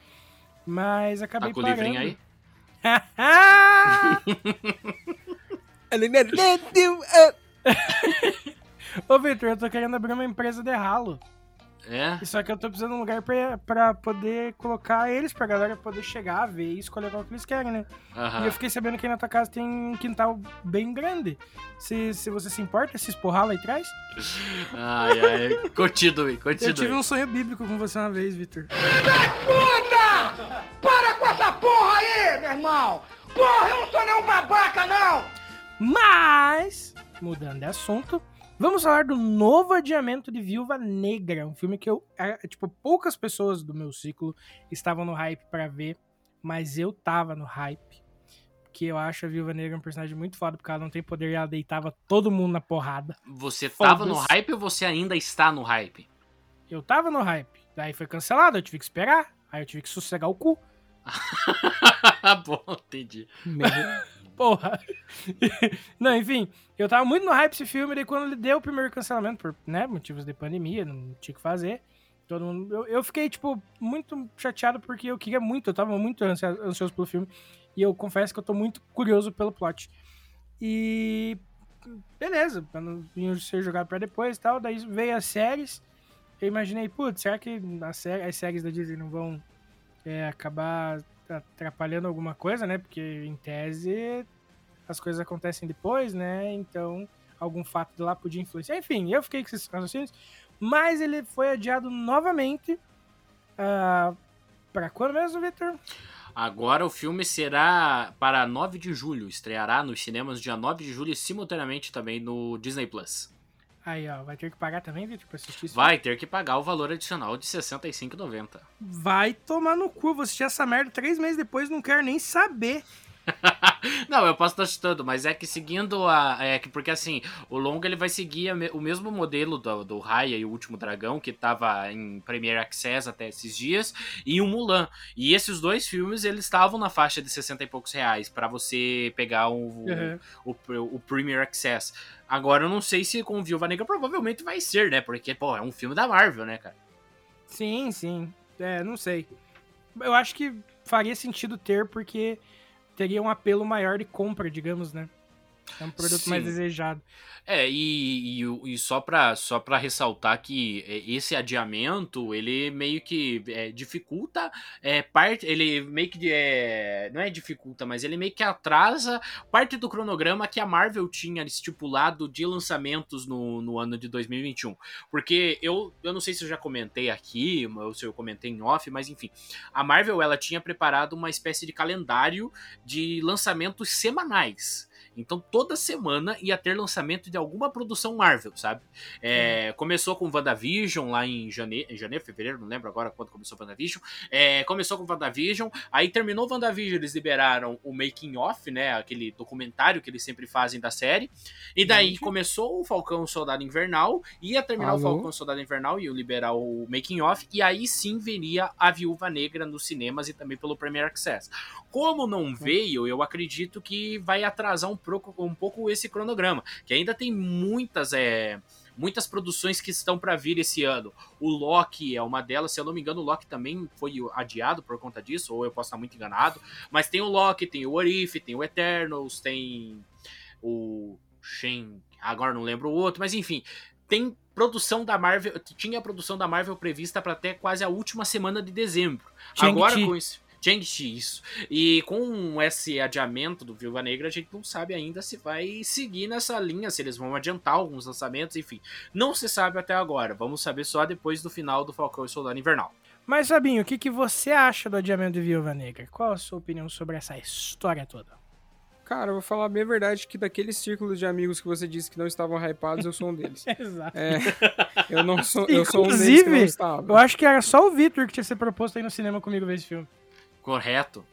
Mas acabei tá com parando. o livrinho aí? Ô, Victor, eu tô querendo abrir uma empresa de ralo. É? Só que eu tô precisando de um lugar pra, pra poder colocar eles, pra galera poder chegar, ver e escolher qual que eles querem, né? Aham. E eu fiquei sabendo que na tua casa tem um quintal bem grande. Se, se você se importa, se esporrar lá atrás. Ai, ai. Continue, Eu continue. tive um sonho bíblico com você uma vez, Victor. Puta! Para com essa porra aí, meu irmão! Porra, eu não sou nenhum babaca, não! Mas, mudando de assunto, vamos falar do novo adiamento de Viúva Negra, um filme que eu, é, tipo, poucas pessoas do meu ciclo estavam no hype pra ver, mas eu tava no hype. Porque eu acho a Viúva Negra um personagem muito foda, porque ela não tem poder e ela deitava todo mundo na porrada. Você tava no hype ou você ainda está no hype? Eu tava no hype, daí foi cancelado, eu tive que esperar, aí eu tive que sossegar o cu. Bom, entendi. Porra. não, enfim, eu tava muito no hype desse filme, daí quando ele deu o primeiro cancelamento, por né, motivos de pandemia, não tinha o que fazer. Todo mundo, eu, eu fiquei, tipo, muito chateado porque eu queria muito, eu tava muito ansia- ansioso pelo filme. E eu confesso que eu tô muito curioso pelo plot. E. Beleza, pra não ser jogado pra depois e tal. Daí veio as séries. Eu imaginei, putz, será que a sé- as séries da Disney não vão é, acabar atrapalhando alguma coisa, né? Porque em tese as coisas acontecem depois, né? Então algum fato de lá podia influenciar. Enfim, eu fiquei com esses raciocínios. Mas ele foi adiado novamente ah, Pra quando mesmo, Victor? Agora o filme será para 9 de julho, estreará nos cinemas dia 9 de julho e simultaneamente também no Disney Plus. Aí, ó, vai ter que pagar também, pra assistir isso? Vai ter que pagar o valor adicional de R$ 65,90. Vai tomar no cu, vou assistir essa merda três meses depois, não quero nem saber. não, eu posso estar chutando, mas é que seguindo a. É que porque assim, o longa ele vai seguir o mesmo modelo do, do Raya e o Último Dragão, que tava em Premiere Access até esses dias, e o Mulan. E esses dois filmes, eles estavam na faixa de 60 e poucos reais para você pegar o, uhum. o, o, o Premiere Access. Agora eu não sei se com Viúva Negra provavelmente vai ser, né? Porque, pô, é um filme da Marvel, né, cara? Sim, sim. É, não sei. Eu acho que faria sentido ter, porque teria um apelo maior de compra, digamos, né? É um produto Sim. mais desejado. É, e, e, e, só para só pra ressaltar que é, esse adiamento, ele meio que é, dificulta é, parte. Ele meio que. É, não é dificulta, mas ele meio que atrasa parte do cronograma que a Marvel tinha estipulado de lançamentos no, no ano de 2021. Porque eu, eu não sei se eu já comentei aqui, ou se eu comentei em off, mas enfim. A Marvel ela tinha preparado uma espécie de calendário de lançamentos semanais. Então toda semana ia ter lançamento de alguma produção Marvel, sabe? É, começou com WandaVision lá em janeiro, janeiro, fevereiro, não lembro agora quando começou WandaVision. É, começou com WandaVision, aí terminou WandaVision, eles liberaram o Making Off, né? Aquele documentário que eles sempre fazem da série. E daí Gente. começou o Falcão Soldado Invernal, ia terminar Alô? o Falcão Soldado Invernal, ia liberar o Making Off, e aí sim veria a Viúva Negra nos cinemas e também pelo Premier Access. Como não veio, eu acredito que vai atrasar um um pouco esse cronograma, que ainda tem muitas é, muitas produções que estão para vir esse ano. O Loki é uma delas, se eu não me engano, o Loki também foi adiado por conta disso, ou eu posso estar muito enganado. Mas tem o Loki, tem o Orif, tem o Eternals, tem o Shen, agora não lembro o outro, mas enfim, tem produção da Marvel, tinha a produção da Marvel prevista para até quase a última semana de dezembro. Agora com isso Shang-Chi, isso. E com esse adiamento do Viúva Negra, a gente não sabe ainda se vai seguir nessa linha, se eles vão adiantar alguns lançamentos, enfim. Não se sabe até agora. Vamos saber só depois do final do Falcão e Soldado Invernal. Mas, Sabinho, o que, que você acha do adiamento de Viúva Negra? Qual a sua opinião sobre essa história toda? Cara, eu vou falar bem a verdade que daqueles círculos de amigos que você disse que não estavam hypados, eu sou um deles. Exato. É, eu não sou, eu sou um deles que não estava. Eu acho que era só o Victor que tinha se proposto aí no cinema comigo ver esse filme. Correto.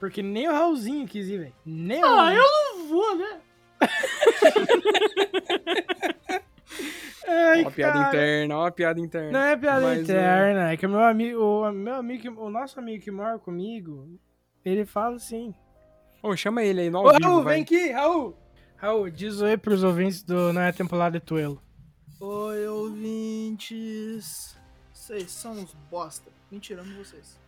Porque nem o Raulzinho quis ir, velho. Nem ah, o eu não vou, né? Ai, uma piada interna, uma piada interna. Não é piada Mas, interna, é... é que o meu amigo, o meu amigo, o nosso amigo que mora comigo, ele fala assim. Ô, chama ele aí, no Ô, Raul, vem aqui, Raul. Raul, diz oi pros ouvintes do Não é Temporada de Tuelo. Oi, ouvintes. Vocês são uns bosta. Mentirando vocês.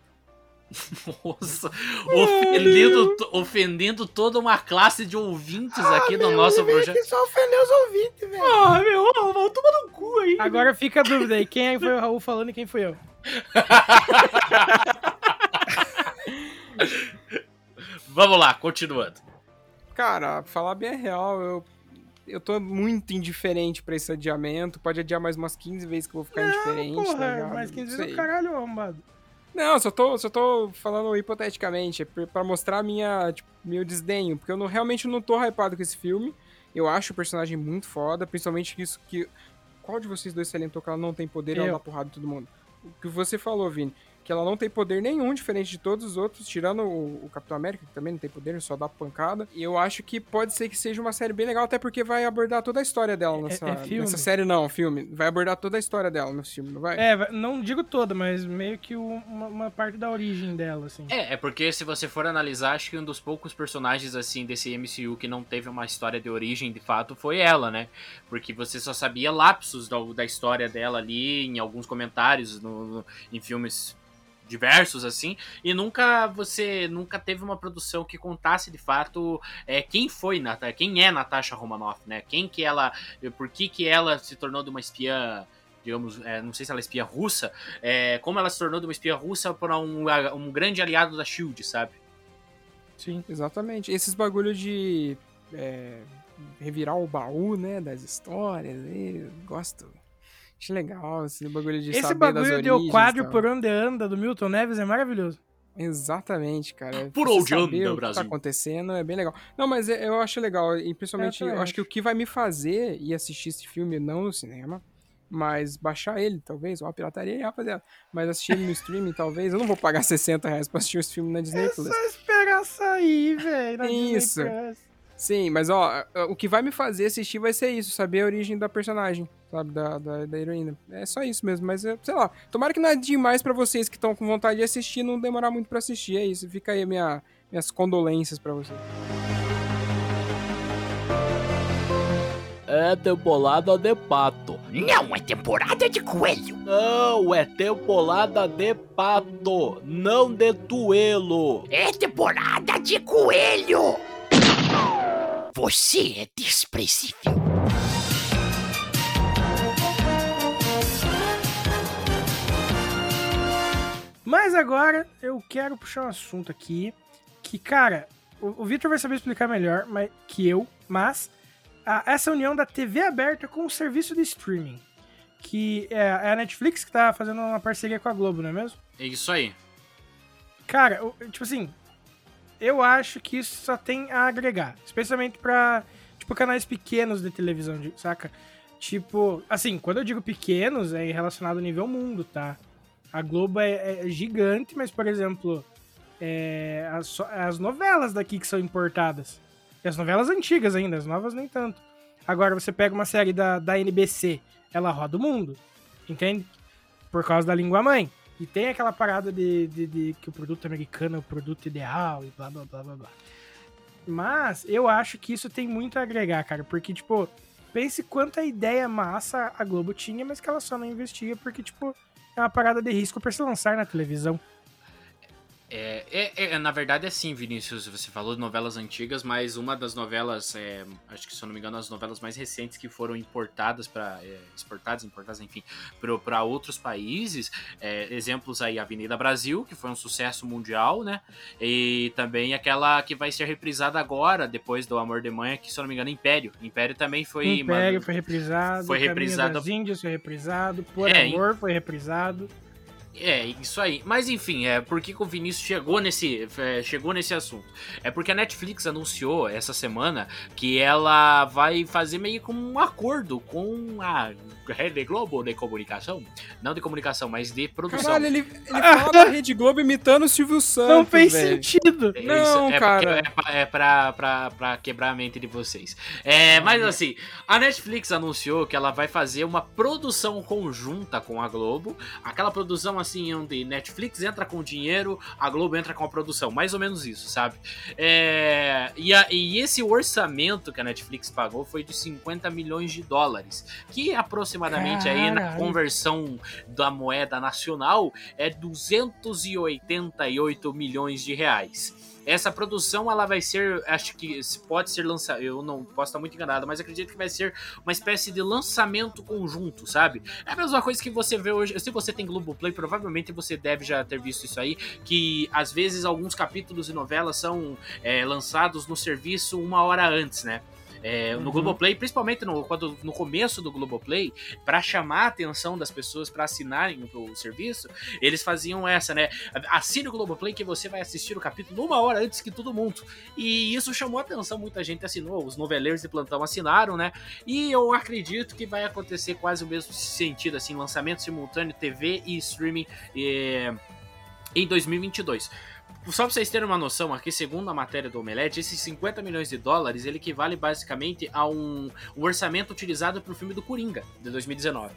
Nossa, ofendendo, ofendendo toda uma classe de ouvintes ah, aqui no nosso projeto. Que só ofendeu os ouvintes, velho. Ah, meu, Raul, toma no cu aí. Agora fica a dúvida aí, quem foi o Raul falando e quem foi eu? Vamos lá, continuando. Cara, falar bem a real, eu, eu tô muito indiferente pra esse adiamento. Pode adiar mais umas 15 vezes que eu vou ficar não, indiferente. Porra, tá mais 15 vezes é o caralho, arrombado. Não, só tô, só tô falando hipoteticamente, é para mostrar minha, tipo, meu desdenho, porque eu não, realmente não tô hypado com esse filme. Eu acho o personagem muito foda, principalmente isso que. Qual de vocês dois salientou que ela não tem poder e ela dá porrada em todo mundo? O que você falou, Vini que ela não tem poder nenhum, diferente de todos os outros, tirando o, o, Capitão América, que também não tem poder, só dá pancada. E eu acho que pode ser que seja uma série bem legal, até porque vai abordar toda a história dela nessa, é, é nessa série, não, filme. Vai abordar toda a história dela no filme, não vai? É, não digo toda, mas meio que uma, uma, parte da origem dela, assim. É, é porque se você for analisar, acho que um dos poucos personagens, assim, desse MCU que não teve uma história de origem, de fato, foi ela, né? Porque você só sabia lapsos da, da história dela ali, em alguns comentários, no, no em filmes diversos assim e nunca você nunca teve uma produção que contasse de fato é, quem foi quem é Natasha Romanoff né? Quem que ela por que que ela se tornou de uma espiã digamos é, não sei se ela é espiã russa é, como ela se tornou de uma espiã russa para um, um grande aliado da Shield sabe? Sim exatamente. Esses bagulho de é, revirar o baú né das histórias gosto Acho legal esse bagulho de Esse saber das bagulho de o quadro por onde anda do Milton Neves é maravilhoso. Exatamente, cara. Por onde anda, o que Brasil? tá acontecendo é bem legal. Não, mas é- eu acho legal, e principalmente, Eu eu, também acho que o que vai me fazer ir assistir esse filme não no cinema, mas baixar ele, talvez, ou a pirataria, aí, rapaziada. Mas assistir ele no streaming, talvez. Eu não vou pagar 60 reais pra assistir esse filme na Disney É Plus. só esperar sair, velho. na Disney Isso. Plus. Sim, mas ó, o que vai me fazer assistir vai ser isso, saber a origem da personagem, sabe, da, da, da heroína. É só isso mesmo, mas é, sei lá, tomara que nada demais pra vocês que estão com vontade de assistir, não demorar muito pra assistir, é isso. Fica aí a minha, minhas condolências pra vocês. É temporada de pato. Não é temporada de coelho. Não, é temporada de pato, não de duelo. É temporada de coelho. Você é desprezível. Mas agora eu quero puxar um assunto aqui que, cara, o, o Victor vai saber explicar melhor mas, que eu, mas a- essa união da TV aberta com o serviço de streaming, que é, é a Netflix que tá fazendo uma parceria com a Globo, não é mesmo? É isso aí. Cara, o- tipo assim, eu acho que isso só tem a agregar, especialmente pra, tipo, canais pequenos de televisão, saca? Tipo, assim, quando eu digo pequenos, é relacionado ao nível mundo, tá? A Globo é, é gigante, mas, por exemplo, é, as, as novelas daqui que são importadas. E as novelas antigas ainda, as novas nem tanto. Agora, você pega uma série da, da NBC, ela roda o mundo, entende? Por causa da língua mãe. E tem aquela parada de, de, de que o produto americano é o produto ideal e blá blá blá blá blá. Mas eu acho que isso tem muito a agregar, cara. Porque, tipo, pense quanta ideia massa a Globo tinha, mas que ela só não investia porque, tipo, é uma parada de risco pra se lançar na televisão. É, é- é, na verdade é sim, Vinícius. Você falou de novelas antigas, mas uma das novelas, é, acho que se eu não me engano, as novelas mais recentes que foram importadas para exportadas, importadas, enfim, para outros países. é, exemplos aí, Avenida Brasil, que foi um sucesso mundial, né? E também aquela que vai ser reprisada agora, depois do Amor de Mãe, que se eu não me engano, Império. Império também foi. Império uma- foi reprisado, foi reprisado- Índias foi reprisado, Por É, Amor foi reprisado. É, isso aí. Mas enfim, é por que, que o Vinícius chegou nesse, é, chegou nesse assunto? É porque a Netflix anunciou essa semana que ela vai fazer meio como um acordo com a Rede Globo de comunicação. Não de comunicação, mas de produção. Caralho, ele, ele fala da Rede Globo imitando o Silvio Santos, não fez velho. sentido. É Não, é cara. porque É, pra, é pra, pra, pra quebrar a mente de vocês. É, mas assim, a Netflix anunciou que ela vai fazer uma produção conjunta com a Globo. Aquela produção assim, onde Netflix entra com dinheiro, a Globo entra com a produção. Mais ou menos isso, sabe? É, e, a- e esse orçamento que a Netflix pagou foi de 50 milhões de dólares. Que aproximadamente aí na Caralho. conversão da moeda nacional é 288 milhões de reais. Essa produção ela vai ser, acho que pode ser lançada, eu não posso estar muito enganado, mas acredito que vai ser uma espécie de lançamento conjunto, sabe? É a mesma coisa que você vê hoje, se você tem Globoplay, provavelmente você deve já ter visto isso aí, que às vezes alguns capítulos e novelas são é, lançados no serviço uma hora antes, né? É, no Uhum. Globoplay, principalmente no, quando, no começo do Globoplay, para chamar a atenção das pessoas para assinarem o, o serviço, eles faziam essa, né? Assine o Globoplay que você vai assistir o capítulo uma hora antes que todo mundo. E isso chamou a atenção, muita gente assinou, os noveleiros de plantão assinaram, né? E eu acredito que vai acontecer quase o mesmo sentido, assim, lançamento simultâneo, TV e streaming eh, em 2022. Só pra vocês terem uma noção aqui, segundo a matéria do Omelete, esses 50 milhões de dólares, ele equivale basicamente a um, um orçamento utilizado pro filme do Coringa, de 2019.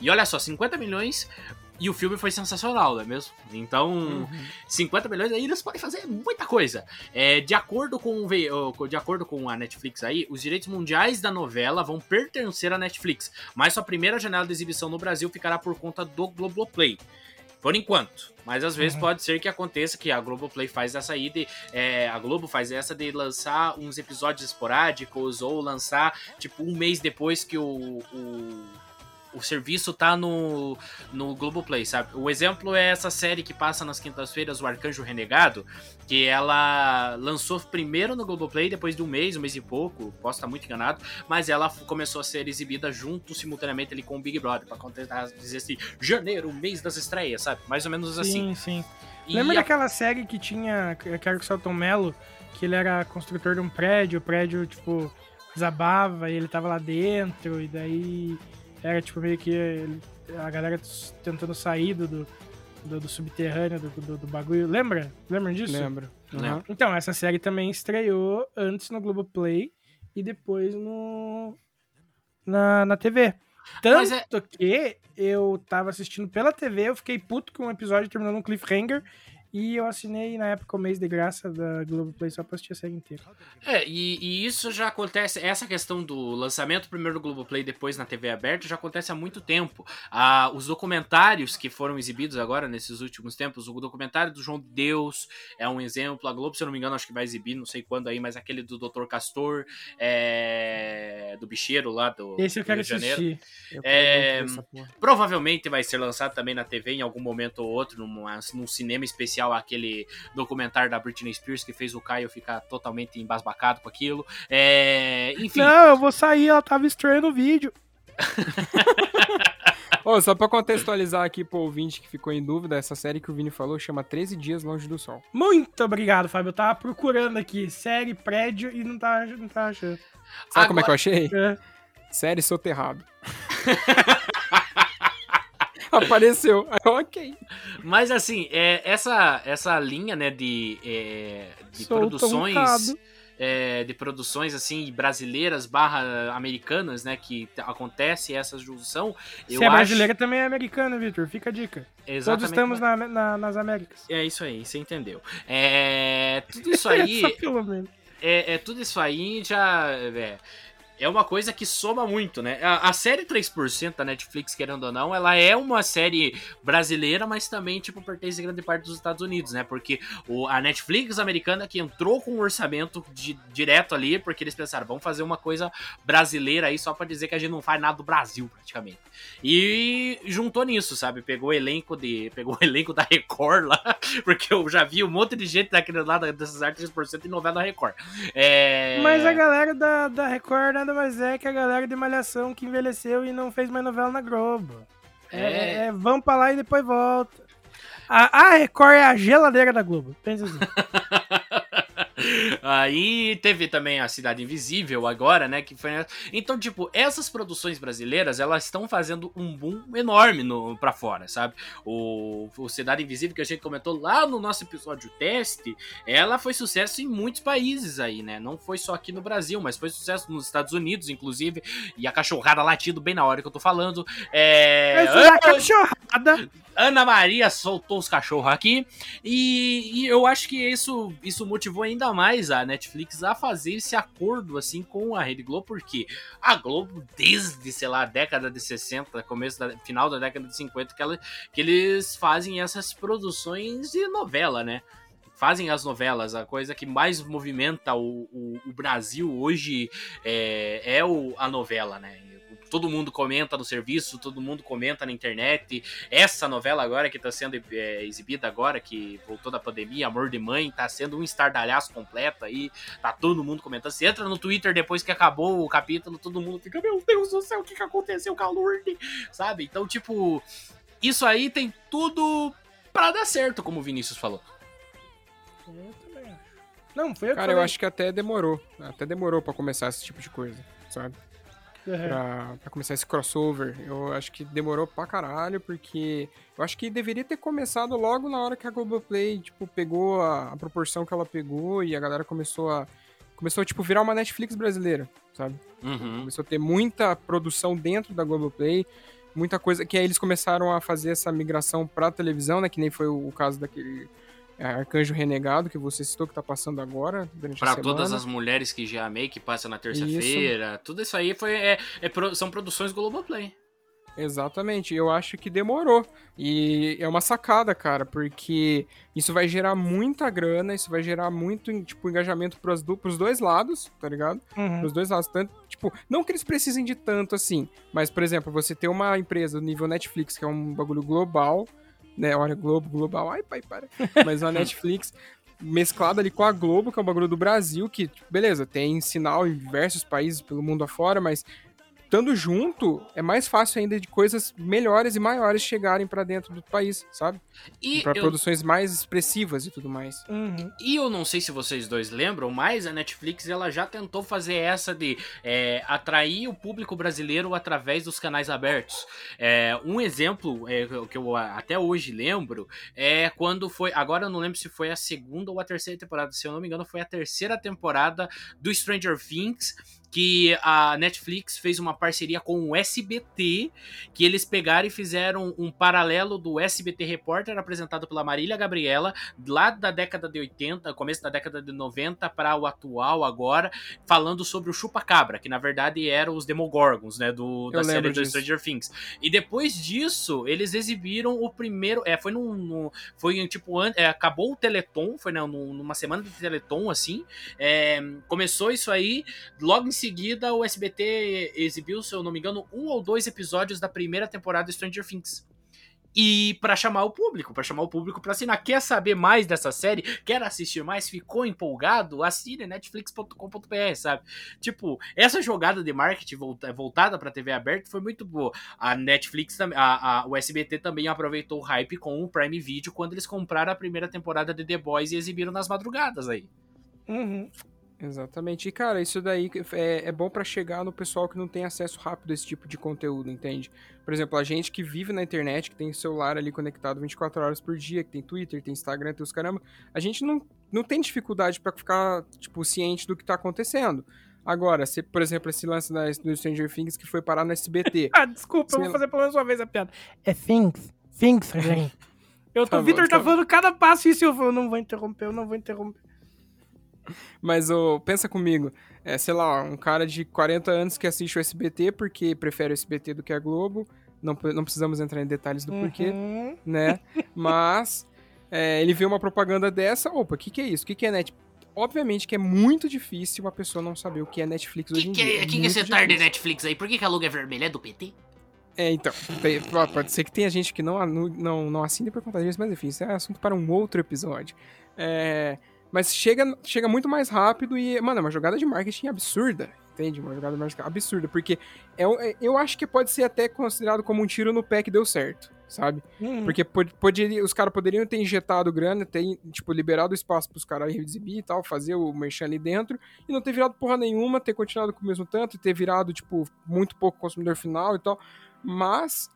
E olha só, 50 milhões e o filme foi sensacional, não é mesmo? Então, 50 milhões aí eles podem fazer muita coisa. É, de, acordo com, o- de acordo com a Netflix aí, os direitos mundiais da novela vão pertencer à Netflix, mas sua primeira janela de exibição no Brasil ficará por conta do Globoplay. Por enquanto. Mas às vezes Uhum. pode ser que aconteça que a Globoplay faz essa aí de. é, a Globo faz essa de lançar uns episódios esporádicos ou lançar, tipo, um mês depois que o. o o serviço tá no, no Globoplay, sabe? O exemplo é essa série que passa nas quintas-feiras, o Arcanjo Renegado, que ela lançou primeiro no Globoplay, depois de um mês, um mês e pouco, posso estar muito enganado, mas ela começou a ser exibida junto, simultaneamente ali com o Big Brother, pra contentar, dizer assim, janeiro, mês das estreias, sabe? Mais ou menos assim. Sim, sim. E Lembra a- daquela série que tinha, que era com o Celton Mello, que ele era construtor de um prédio, o prédio, tipo, desabava e ele tava lá dentro, e daí era, tipo, meio que a galera tentando sair do, do, do- subterrâneo, do, do, do bagulho. Lembra? Lembram disso? Lembro. Aham. Então, essa série também estreou antes no Globoplay e depois no na, na TV. Tanto Mas é- que eu tava assistindo pela TV, eu fiquei puto com um episódio terminando um cliffhanger e eu assinei na época o mês de graça da Globoplay só pra assistir a série inteira. É, e, e isso já acontece, essa questão do lançamento primeiro no Globoplay, depois na TV aberta, já acontece há muito tempo. Ah, os documentários que foram exibidos agora, nesses últimos tempos, o documentário do João de Deus é um exemplo, a Globo, se eu não me engano, acho que vai exibir, não sei quando aí, mas aquele do Dr. Castor, é, do bicheiro lá do, Esse eu do quero Rio de Janeiro. Eu É. Provavelmente vai ser lançado também na TV em algum momento ou outro, numa, num cinema especial, aquele documentário da Britney Spears que fez o Caio ficar totalmente embasbacado com aquilo. É, enfim, Não, eu vou sair, ela tava estranha no vídeo. Ô, só pra contextualizar aqui pro ouvinte que ficou em dúvida, essa série que o Vini falou chama 13 Dias Longe do Sol. Muito obrigado, Fábio. Eu tava procurando aqui série, prédio e não tava, não tava achando. Sabe como é que eu achei? É. Série Soterrado. Apareceu. Ok. mas assim, é, essa, essa linha né, de, é, de produções. é, de produções assim brasileiras barra americanas, né, que acontece essa junção. Se eu é acho- brasileira, também é americana, Vitor. Fica a dica. Exatamente Todos estamos como- na- na- nas Américas. É isso aí, você entendeu. É, tudo isso aí Só pelo menos. é, é tudo isso aí já é, é uma coisa que soma muito, né? A, a série 3% da Netflix, querendo ou não, ela é uma série brasileira, mas também, tipo, pertence a grande parte dos Estados Unidos, né? Porque o, a Netflix americana que entrou com um orçamento de- direto ali, porque eles pensaram, vamos fazer uma coisa brasileira aí só pra dizer que a gente não faz nada do Brasil, praticamente. E juntou nisso, sabe? Pegou o elenco de. Pegou o elenco da Record lá, porque eu já vi um monte de gente daquele lá dessas artes 3% em novela da Record. É... Mas a galera da, da Record nada mais é que a galera de Malhação que envelheceu e não fez mais novela na Globo. É, É. é, vão pra lá e depois volta. A, a Record é a geladeira da Globo. Pensa assim. Aí teve também a Cidade Invisível agora, né? Que foi. Então, tipo, essas produções brasileiras, elas estão fazendo um boom enorme no, pra fora, sabe? O, o Cidade Invisível que a gente comentou lá no nosso episódio teste, ela foi sucesso em muitos países aí, né? Não foi só aqui no Brasil, mas foi sucesso nos Estados Unidos, inclusive. E a cachorrada latindo bem na hora que eu tô falando. É. Essa é a cachorrada. Ana Maria soltou os cachorros aqui e, e eu acho que isso, isso motivou ainda mais a Netflix a fazer esse acordo assim com a Rede Globo, porque a Globo desde, sei lá, a década de 60, começo da final da década de 50 que, ela, que eles fazem essas produções de novela, né? Fazem as novelas, a coisa que mais movimenta o, o, o Brasil hoje é, é o, a novela, né? Todo mundo comenta no serviço, todo mundo comenta na internet, essa novela agora que tá sendo é, exibida agora, que voltou da pandemia, Amor de Mãe, tá sendo um estardalhaço completo aí, tá todo mundo comentando. Você entra no Twitter depois que acabou o capítulo, todo mundo fica, meu Deus do céu, o que que aconteceu com a Lourdes? Sabe? Então, tipo, isso aí tem tudo pra dar certo, como o Vinícius falou. Eu também acho. Não, foi eu Cara, eu acho que até demorou. Até demorou pra começar esse tipo de coisa, sabe? É. Pra, pra começar esse crossover. Eu acho que demorou pra caralho, porque eu acho que deveria ter começado logo na hora que a Globoplay, tipo, pegou a, a proporção que ela pegou e a galera começou a. Começou a, tipo, virar uma Netflix brasileira, sabe? Uhum. Começou a ter muita produção dentro da Globoplay, muita coisa que aí eles começaram a fazer essa migração pra televisão, né? Que nem foi o, o caso daquele Arcanjo Renegado que você citou que tá passando agora durante Pra a semana. todas as mulheres que já amei, que passa na terça-feira, tudo isso aí foi, é, é são produções Globoplay. Exatamente, eu acho que demorou. E é uma sacada, cara, porque isso vai gerar muita grana, isso vai gerar muito, tipo, engajamento pros, do, pros dois lados, tá ligado? Uhum. Pros dois lados. Tanto, tipo, não que eles precisem de tanto assim, mas, por exemplo, você ter uma empresa do nível Netflix, que é um bagulho global, né? Olha, Globo, global, ai, pai, para. Mas uma Netflix mesclada ali com a Globo, que é um bagulho do Brasil, que, tipo, beleza, tem sinal em diversos países pelo mundo afora, mas estando junto, é mais fácil ainda de coisas melhores e maiores chegarem pra dentro do país, sabe? E Pra eu, produções mais expressivas e tudo mais. Uhum. e eu não sei se vocês dois lembram, mas a Netflix ela já tentou fazer essa de é, atrair o público brasileiro através dos canais abertos. É, um exemplo é, que eu até hoje lembro é quando foi. Agora eu não lembro se foi a segunda ou a terceira temporada. Se eu não me engano, foi a terceira temporada do Stranger Things. Que a Netflix fez uma parceria com o SBT, que eles pegaram e fizeram um paralelo do SBT Repórter, apresentado pela Marília Gabriela, lá da década de 80, começo da década de 90 para o atual agora, falando sobre o chupa-cabra, que na verdade eram os Demogorgons, né, do, da série lembro do disso. Stranger Things. E depois disso, eles exibiram o primeiro, é, foi num, num- foi tipo, é, acabou o Teleton, foi né, num- numa semana de Teleton, assim, é, começou isso aí, logo em seguida o SBT exibiu, se eu não me engano, um ou dois episódios da primeira temporada de Stranger Things. E pra chamar o público, pra chamar o público pra assinar. Quer saber mais dessa série? Quer assistir mais? Ficou empolgado? Assine netflix.com.br, sabe? Tipo, essa jogada de marketing volta- voltada pra TV aberta foi muito boa. A Netflix, a, a, o SBT também aproveitou o hype com o Prime Video quando eles compraram a primeira temporada de The Boys e exibiram nas madrugadas aí. Uhum. Exatamente. E, cara, isso daí é, é bom pra chegar no pessoal que não tem acesso rápido a esse tipo de conteúdo, entende? Por exemplo, a gente que vive na internet, que tem celular ali conectado 24 horas por dia, que tem Twitter, tem Instagram, tem os caramba, a gente não, não tem dificuldade pra ficar, tipo, ciente do que tá acontecendo. Agora, se, por exemplo, esse lance da, do Stranger Things que foi parar no SBT. Ah, desculpa, eu vou fazer pelo menos uma vez a piada. É Things. Things, Rogerinho. Eu tô, Tá o Vitor tá tá falando cada passo isso e eu falo, eu não vou interromper, eu não vou interromper. Mas ô, pensa comigo, é, sei lá, um cara de 40 anos que assiste o SBT porque prefere o SBT do que a Globo. Não, não precisamos entrar em detalhes do porquê, Uhum. né? Mas é, ele vê uma propaganda dessa, opa, o que, que é isso? O que, que é net? Obviamente que é muito difícil uma pessoa não saber o que é Netflix hoje Que em que dia. é, que é esse tarde. Netflix aí? Por que, que a logo é vermelha? É do PT? É, então, pode ser que tenha gente que não, não, não, não assine por conta disso, mas enfim, isso é assunto para um outro episódio. É, mas chega, chega muito mais rápido e, mano, é uma jogada de marketing absurda, entende? Uma jogada de marketing absurda, porque é, é- eu acho que pode ser até considerado como um tiro no pé que deu certo, sabe? Uhum. Porque pod- poderia, os caras poderiam ter injetado grana, ter, tipo, liberado espaço pros caras exibir e tal, fazer o merchan ali dentro, e não ter virado porra nenhuma, ter continuado com o mesmo tanto, e ter virado, tipo, muito pouco consumidor final e tal. Mas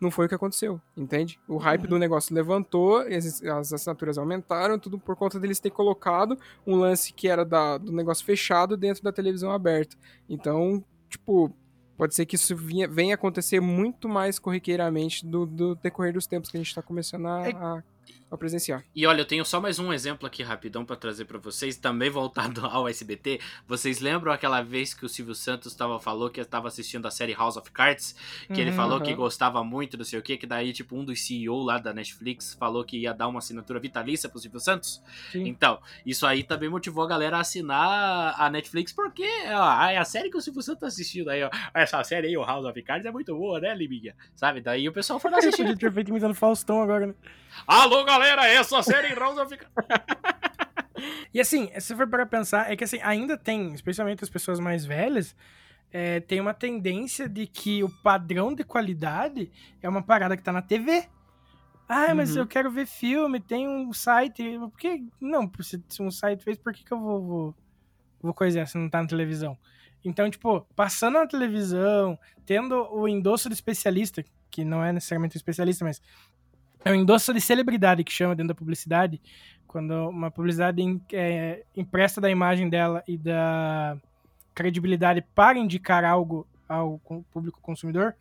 não foi o que aconteceu, entende? O hype do negócio levantou, as, as assinaturas aumentaram, tudo por conta deles ter colocado um lance que era da, do negócio fechado dentro da televisão aberta. Então, tipo, pode ser que isso vinha, venha acontecer muito mais corriqueiramente do, do decorrer dos tempos que a gente tá começando a, É- a, a presenciar. E olha, eu tenho só mais um exemplo aqui rapidão pra trazer pra vocês, também voltado ao SBT. Vocês lembram aquela vez que o Silvio Santos tava, falou que estava assistindo a série House of Cards? Que ele Uhum, falou que gostava muito, não sei o que, que daí, tipo, um dos CEO lá da Netflix falou que ia dar uma assinatura vitalícia pro Silvio Santos. Sim. Então, isso aí também motivou a galera a assinar a Netflix, porque ó, é a série que o Silvio Santos tá assistindo aí, ó. Essa série aí, o House of Cards, é muito boa, né, Liminha? Sabe? Daí o pessoal foi lá Ele assistir. podia ter feito imitando Faustão agora, né? Alô, galera, essa série House of Cards. E assim, se for para pensar, é que assim, ainda tem, especialmente as pessoas mais velhas, é, tem uma tendência de que o padrão de qualidade é uma parada que tá na TV. Ah, mas Uhum. eu quero ver filme, tem um site. Por que. Não, se um site fez, por que, que eu vou, vou, vou coisar se não tá na televisão? Então, tipo, passando na televisão, tendo o endosso de especialista, que não é necessariamente um especialista, mas é um endosso de celebridade que chama dentro da publicidade, quando uma publicidade é, empresta da imagem dela e da credibilidade para indicar algo ao público consumidor,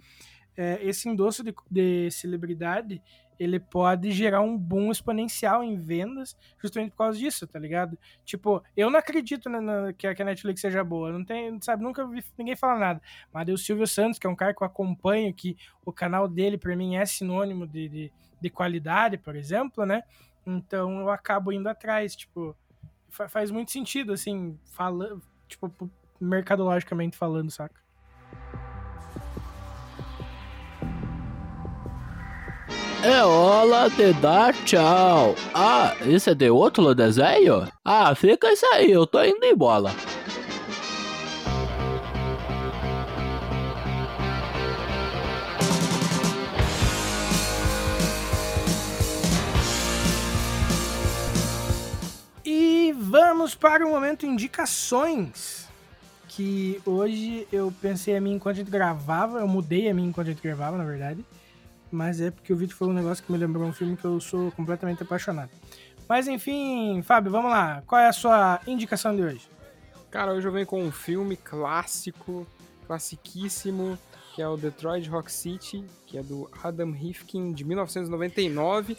é, esse endosso de, de celebridade ele pode gerar um boom exponencial em vendas justamente por causa disso, tá ligado? Tipo, eu não acredito na, na, que, a, que a Netflix seja boa, não tem, sabe, nunca vi ninguém falar nada. Mas o Silvio Santos, que é um cara que eu acompanho, que o canal dele para mim é sinônimo de, de, de, qualidade, por exemplo, né? Então eu acabo indo atrás, tipo, fa faz muito sentido, assim, falando, tipo, mercadologicamente falando, saca? É hora de dar tchau. Ah, isso é de outro desenho? Ah, fica isso aí, eu tô indo embora. Vamos para o momento indicações. Que hoje eu pensei a mim enquanto a gente gravava, eu mudei a mim enquanto a gente gravava, na verdade mas é porque o Vitor falou um negócio que me lembrou um filme que eu sou completamente apaixonado. Mas enfim, Fábio, vamos lá. Qual é a sua indicação de hoje? Cara, hoje eu venho com um filme clássico, classiquíssimo, que é o Detroit Rock City, que é do Adam Rifkin, de 1999.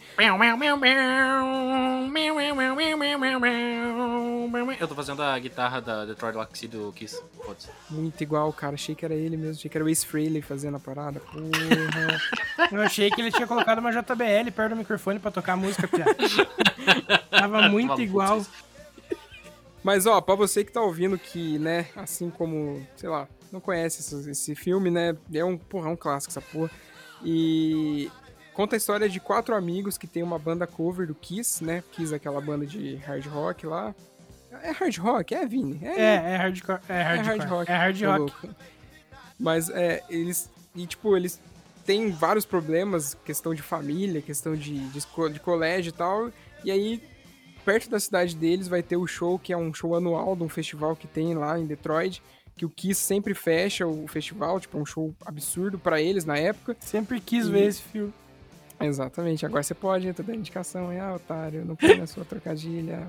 Eu tô fazendo a guitarra da Detroit Rock City do Kiss. Muito igual, cara. Achei que era ele mesmo. Achei que era o Ace Frehley fazendo a parada. Porra. Eu achei que ele tinha colocado uma JBL perto do microfone pra tocar a música, piada. Tava muito igual. Mas, ó, pra você que tá ouvindo que, né, assim como, sei lá, não conhece esse, esse filme, né? É um, porra, é um clássico essa porra. E conta a história de quatro amigos que tem uma banda cover do Kiss, né? Kiss é aquela banda de hard rock lá. É hard rock? É, Vini? É, é, é hardcore. É, hard, é hard rock. É hard rock. Mas, é, eles... E, tipo, eles têm vários problemas, questão de família, questão de, de, de colégio e tal. E aí, perto da cidade deles, vai ter o show, que é um show anual de um festival que tem lá em Detroit que o Kiss sempre fecha o festival, tipo, é um show absurdo para eles na época. Sempre quis e... ver esse filme. Exatamente, agora você pode, eu tô dando indicação, aí, ah, otário, não põe a sua trocadilha.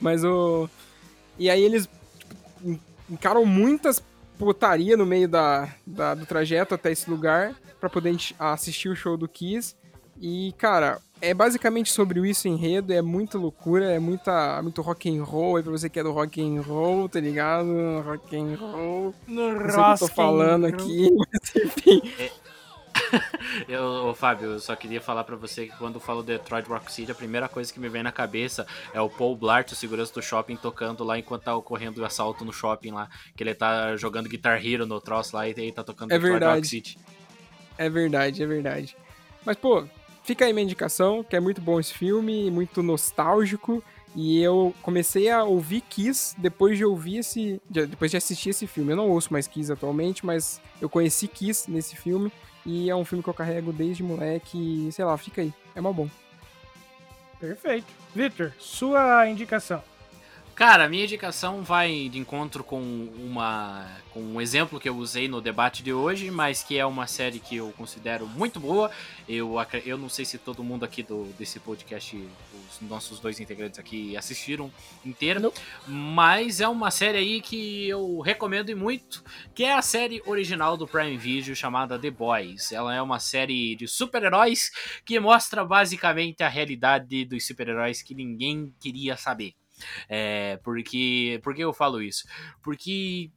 Mas o. E aí eles tipo, encaram muitas putaria no meio da, da, do trajeto até esse lugar para poder assistir o show do Kiss. E, cara, é basicamente sobre isso enredo, é muita loucura, é muita, muito rock and roll, é pra você que é do rock and roll, tá ligado? Rock and roll. No não sei o que eu tô falando aqui, mas enfim. É. eu, Fábio, eu só queria falar para você que quando eu falo Detroit Rock City, a primeira coisa que me vem na cabeça é o Paul Blart, o segurança do shopping, tocando lá enquanto tá ocorrendo o assalto no shopping lá, que ele tá jogando Guitar Hero no troço lá e aí tá tocando é Detroit verdade. Rock City. É verdade, é verdade. Mas, pô, Fica aí minha indicação, que é muito bom esse filme, muito nostálgico. E eu comecei a ouvir Kiss depois de ouvir esse. depois de assistir esse filme. Eu não ouço mais Kiss atualmente, mas eu conheci Kiss nesse filme. E é um filme que eu carrego desde moleque. Sei lá, fica aí. É mal bom. Perfeito. Victor, sua indicação. Cara, minha indicação vai de encontro com uma com um exemplo que eu usei no debate de hoje, mas que é uma série que eu considero muito boa. Eu, eu não sei se todo mundo aqui do, desse podcast, os nossos dois integrantes aqui assistiram inteira, não. mas é uma série aí que eu recomendo muito, que é a série original do Prime Video chamada The Boys. Ela é uma série de super-heróis que mostra basicamente a realidade dos super-heróis que ninguém queria saber. É, porque, por que eu falo isso? Porque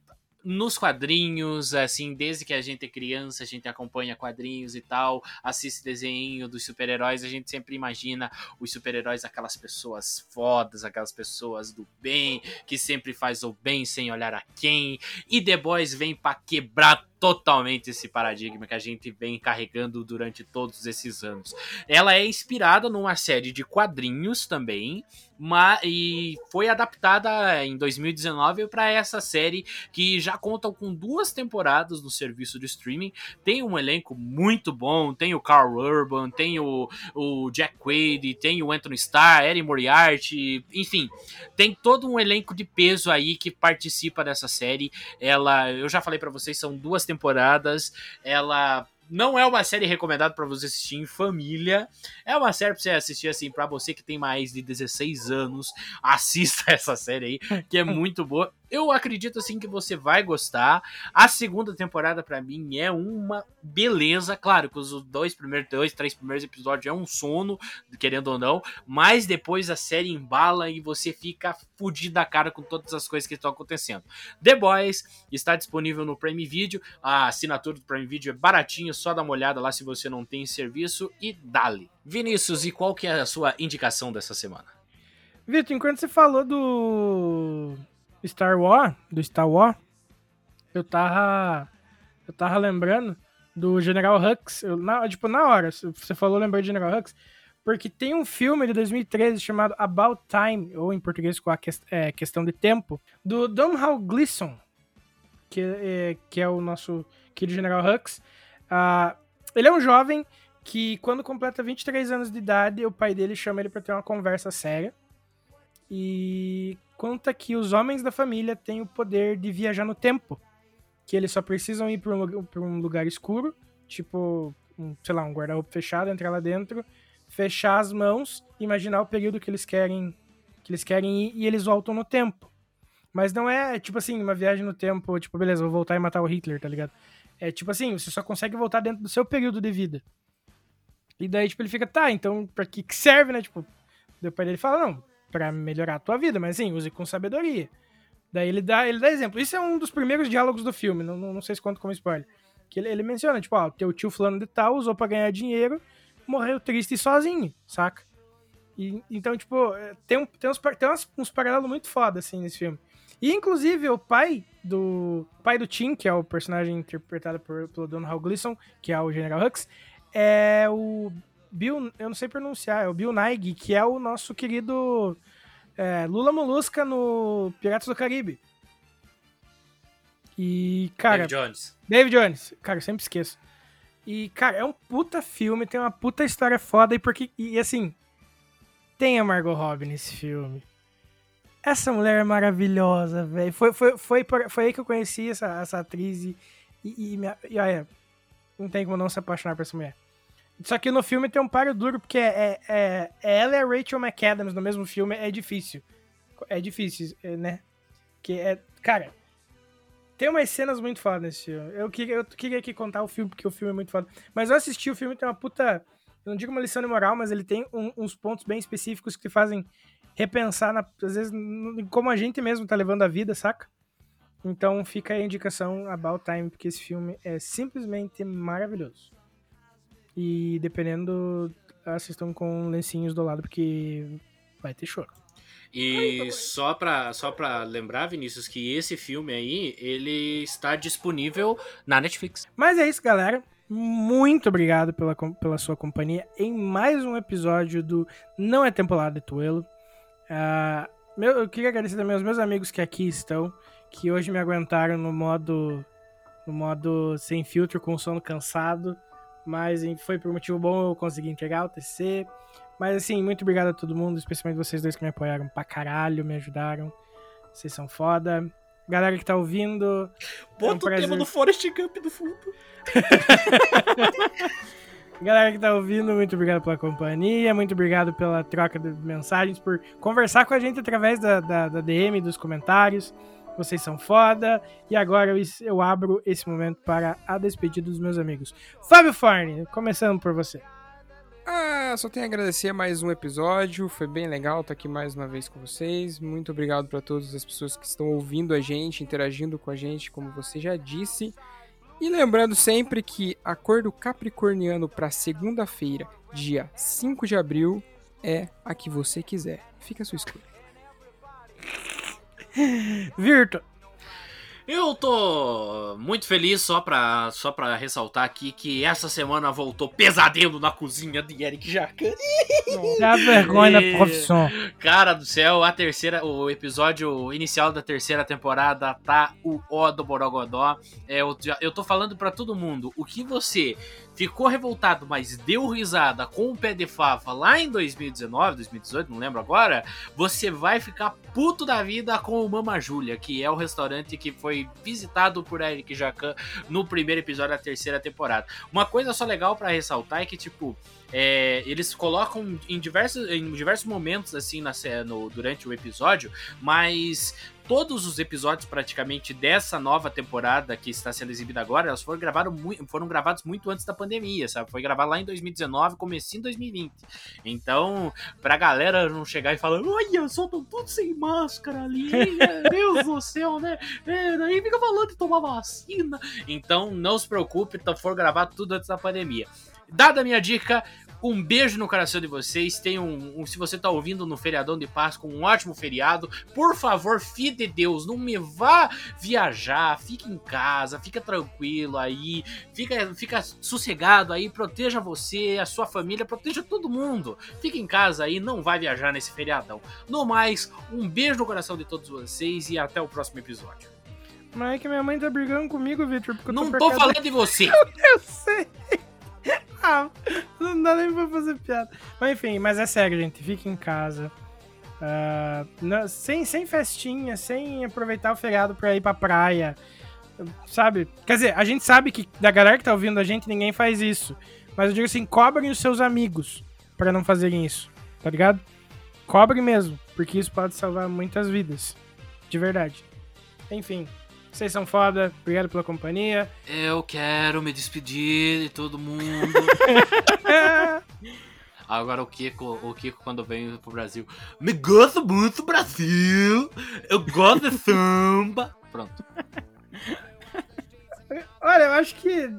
nos quadrinhos, assim, desde que a gente é criança, a gente acompanha quadrinhos e tal, assiste desenho dos super-heróis, a gente sempre imagina os super-heróis aquelas pessoas fodas, aquelas pessoas do bem, que sempre faz o bem sem olhar a quem. E The Boys vem para quebrar totalmente esse paradigma que a gente vem carregando durante todos esses anos. Ela é inspirada numa série de quadrinhos também, mas, e foi adaptada em 2019 para essa série que já conta com duas temporadas no serviço de streaming. Tem um elenco muito bom, tem o Carl Urban, tem o, o Jack Quaid, tem o Anthony Starr, Eddie Moriarty, enfim, tem todo um elenco de peso aí que participa dessa série. Ela, eu já falei para vocês, são duas temporadas. Ela não é uma série recomendada para você assistir em família. É uma série para você assistir assim para você que tem mais de 16 anos. Assista essa série aí, que é muito boa. Eu acredito assim que você vai gostar. A segunda temporada para mim é uma beleza, claro que os dois primeiros, dois, três primeiros episódios é um sono, querendo ou não, mas depois a série embala e você fica fudido da cara com todas as coisas que estão acontecendo. The Boys está disponível no Prime Video, a assinatura do Prime Video é baratinha, só dá uma olhada lá se você não tem serviço e dale. Vinícius, e qual que é a sua indicação dessa semana? Vitor, enquanto você falou do Star Wars, do Star Wars, eu tava eu tava lembrando do General Hux, eu, na, tipo, na hora, você falou, lembrei do General Hux, porque tem um filme de 2013 chamado About Time, ou em português com a é, questão de tempo, do Domhnall Gleeson, que é, que é o nosso querido General Hux. Uh, ele é um jovem que, quando completa 23 anos de idade, o pai dele chama ele para ter uma conversa séria. E conta que os homens da família têm o poder de viajar no tempo. Que eles só precisam ir para um, um, lugar escuro, tipo, um, sei lá, um guarda-roupa fechado, entrar lá dentro, fechar as mãos, imaginar o período que eles querem que eles querem ir e eles voltam no tempo. Mas não é, tipo assim, uma viagem no tempo, tipo, beleza, vou voltar e matar o Hitler, tá ligado? É tipo assim, você só consegue voltar dentro do seu período de vida. E daí, tipo, ele fica, tá, então pra que, serve, né? Tipo, o pai dele fala, não, pra melhorar a tua vida, mas assim, use com sabedoria. Daí ele dá, ele dá exemplo. Isso é um dos primeiros diálogos do filme, não, não, sei se conta como spoiler. Que ele, ele menciona, tipo, ó, teu tio fulano de tal usou pra ganhar dinheiro, morreu triste e sozinho, saca? E, então, tipo, é, tem, tem, uns, tem uns, uns paralelos muito foda, assim, nesse filme. E, inclusive, o pai do pai do Tim, que é o personagem interpretado por, pelo Don Hal que é o General Hux, é o Bill, eu não sei pronunciar, é o Bill Nighy, que é o nosso querido é, Lula Molusca no Piratas do Caribe. E, cara. David Jones. David Jones. Cara, eu sempre esqueço. E, cara, é um puta filme, tem uma puta história foda. E porque. E assim. Tem a Margot Robbie nesse filme. Essa mulher é maravilhosa, velho. Foi, foi, foi, foi aí que eu conheci essa, essa atriz e, e, e, e olha, não tem como não se apaixonar por essa mulher. Só que no filme tem um paro duro, porque é, é, é ela e a Rachel McAdams no mesmo filme, é difícil. É difícil, é, né? Que é. Cara, tem umas cenas muito fodas nesse filme. Eu queria, eu queria aqui contar o filme, porque o filme é muito foda. Mas eu assisti o filme, tem uma puta. Eu não digo uma lição de moral, mas ele tem um, uns pontos bem específicos que fazem repensar, na, às vezes, como a gente mesmo tá levando a vida, saca? Então fica a indicação About Time, porque esse filme é simplesmente maravilhoso. E dependendo, assistam com lencinhos do lado, porque vai ter choro. E só pra, só pra lembrar, Vinícius, que esse filme aí, ele está disponível na Netflix. Mas é isso, galera. Muito obrigado pela, pela sua companhia em mais um episódio do Não é Temporada de Tuelo. Uh, meu, eu queria agradecer também aos meus amigos que aqui estão, que hoje me aguentaram no modo no modo sem filtro, com sono cansado, mas foi por motivo bom eu consegui entregar o TC. Mas assim, muito obrigado a todo mundo, especialmente vocês dois que me apoiaram pra caralho, me ajudaram. Vocês são foda. Galera que tá ouvindo. Bota é um o tema do Forest Gump do fundo. Galera que tá ouvindo, muito obrigado pela companhia, muito obrigado pela troca de mensagens, por conversar com a gente através da, da, da DM, dos comentários. Vocês são foda. E agora eu, abro esse momento para a despedida dos meus amigos. Fábio Farni, começando por você. Ah, só tenho a agradecer mais um episódio. Foi bem legal estar aqui mais uma vez com vocês. Muito obrigado para todas as pessoas que estão ouvindo a gente, interagindo com a gente, como você já disse. E lembrando sempre que a cor do Capricorniano para segunda-feira, dia 5 de abril, é a que você quiser. Fica a sua escolha. Virto. Eu tô muito feliz só pra, só pra ressaltar aqui que essa semana voltou pesadelo na cozinha de Eric Jacan. Dá vergonha da profissão. Cara do céu, a terceira, o episódio inicial da terceira temporada tá o ó do Borogodó. É, eu, eu tô falando pra todo mundo, o que você ficou revoltado, mas deu risada com o pé de fafa lá em 2019, 2018, não lembro agora, você vai ficar puto da vida com o Mama Júlia, que é o restaurante que foi visitado por Eric Jacan no primeiro episódio da terceira temporada. Uma coisa só legal para ressaltar é que, tipo, é, eles colocam em diversos, em diversos momentos assim na no, durante o episódio, mas todos os episódios praticamente dessa nova temporada que está sendo exibida agora, elas foram, foram gravados muito antes da pandemia, sabe? Foi gravado lá em 2019, comecinho em 2020. Então, pra galera não chegar e falar, olha, só estão todos sem máscara ali, Deus do céu, né? É, daí fica falando de tomar vacina. Então, não se preocupe, então foram gravados tudo antes da pandemia. Dada a minha dica, um beijo no coração de vocês. Tenham, um, se você tá ouvindo no feriadão de Páscoa, um ótimo feriado. Por favor, filho de Deus, não me vá viajar. Fique em casa, fica tranquilo aí. Fica, fica sossegado aí. Proteja você, a sua família, proteja todo mundo. Fique em casa aí, não vai viajar nesse feriadão. No mais, um beijo no coração de todos vocês e até o próximo episódio. Mas é que minha mãe tá brigando comigo, Victor. porque eu Não tô tô por falando de você. Eu sei. Ah, não dá nem pra fazer piada. Mas enfim, mas é sério, gente. Fique em casa. Ah, não- sem, sem festinha, sem aproveitar o feriado pra ir pra praia. Sabe? Quer dizer, a gente sabe que da galera que tá ouvindo a gente, ninguém faz isso. Mas eu digo assim, cobrem os seus amigos pra não fazerem isso. Tá ligado? Cobrem mesmo, porque isso pode salvar muitas vidas. De verdade. Enfim, vocês são foda. Obrigado pela companhia. Eu quero me despedir de todo mundo. Agora o Kiko, o Kiko quando vem pro Brasil, me gosta muito do Brasil. Eu gosto de samba. Pronto. Olha, eu acho que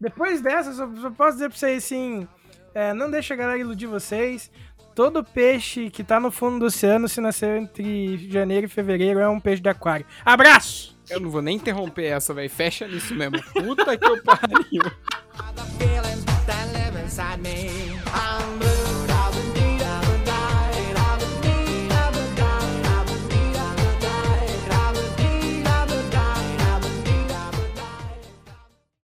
depois dessa, só, só posso dizer pra vocês assim: é, não deixa a galera iludir vocês. Todo peixe que tá no fundo do oceano, se nasceu entre janeiro e fevereiro, é um peixe de aquário. Abraço! Eu não vou nem interromper essa, velho. Fecha nisso mesmo. Puta que eu pariu.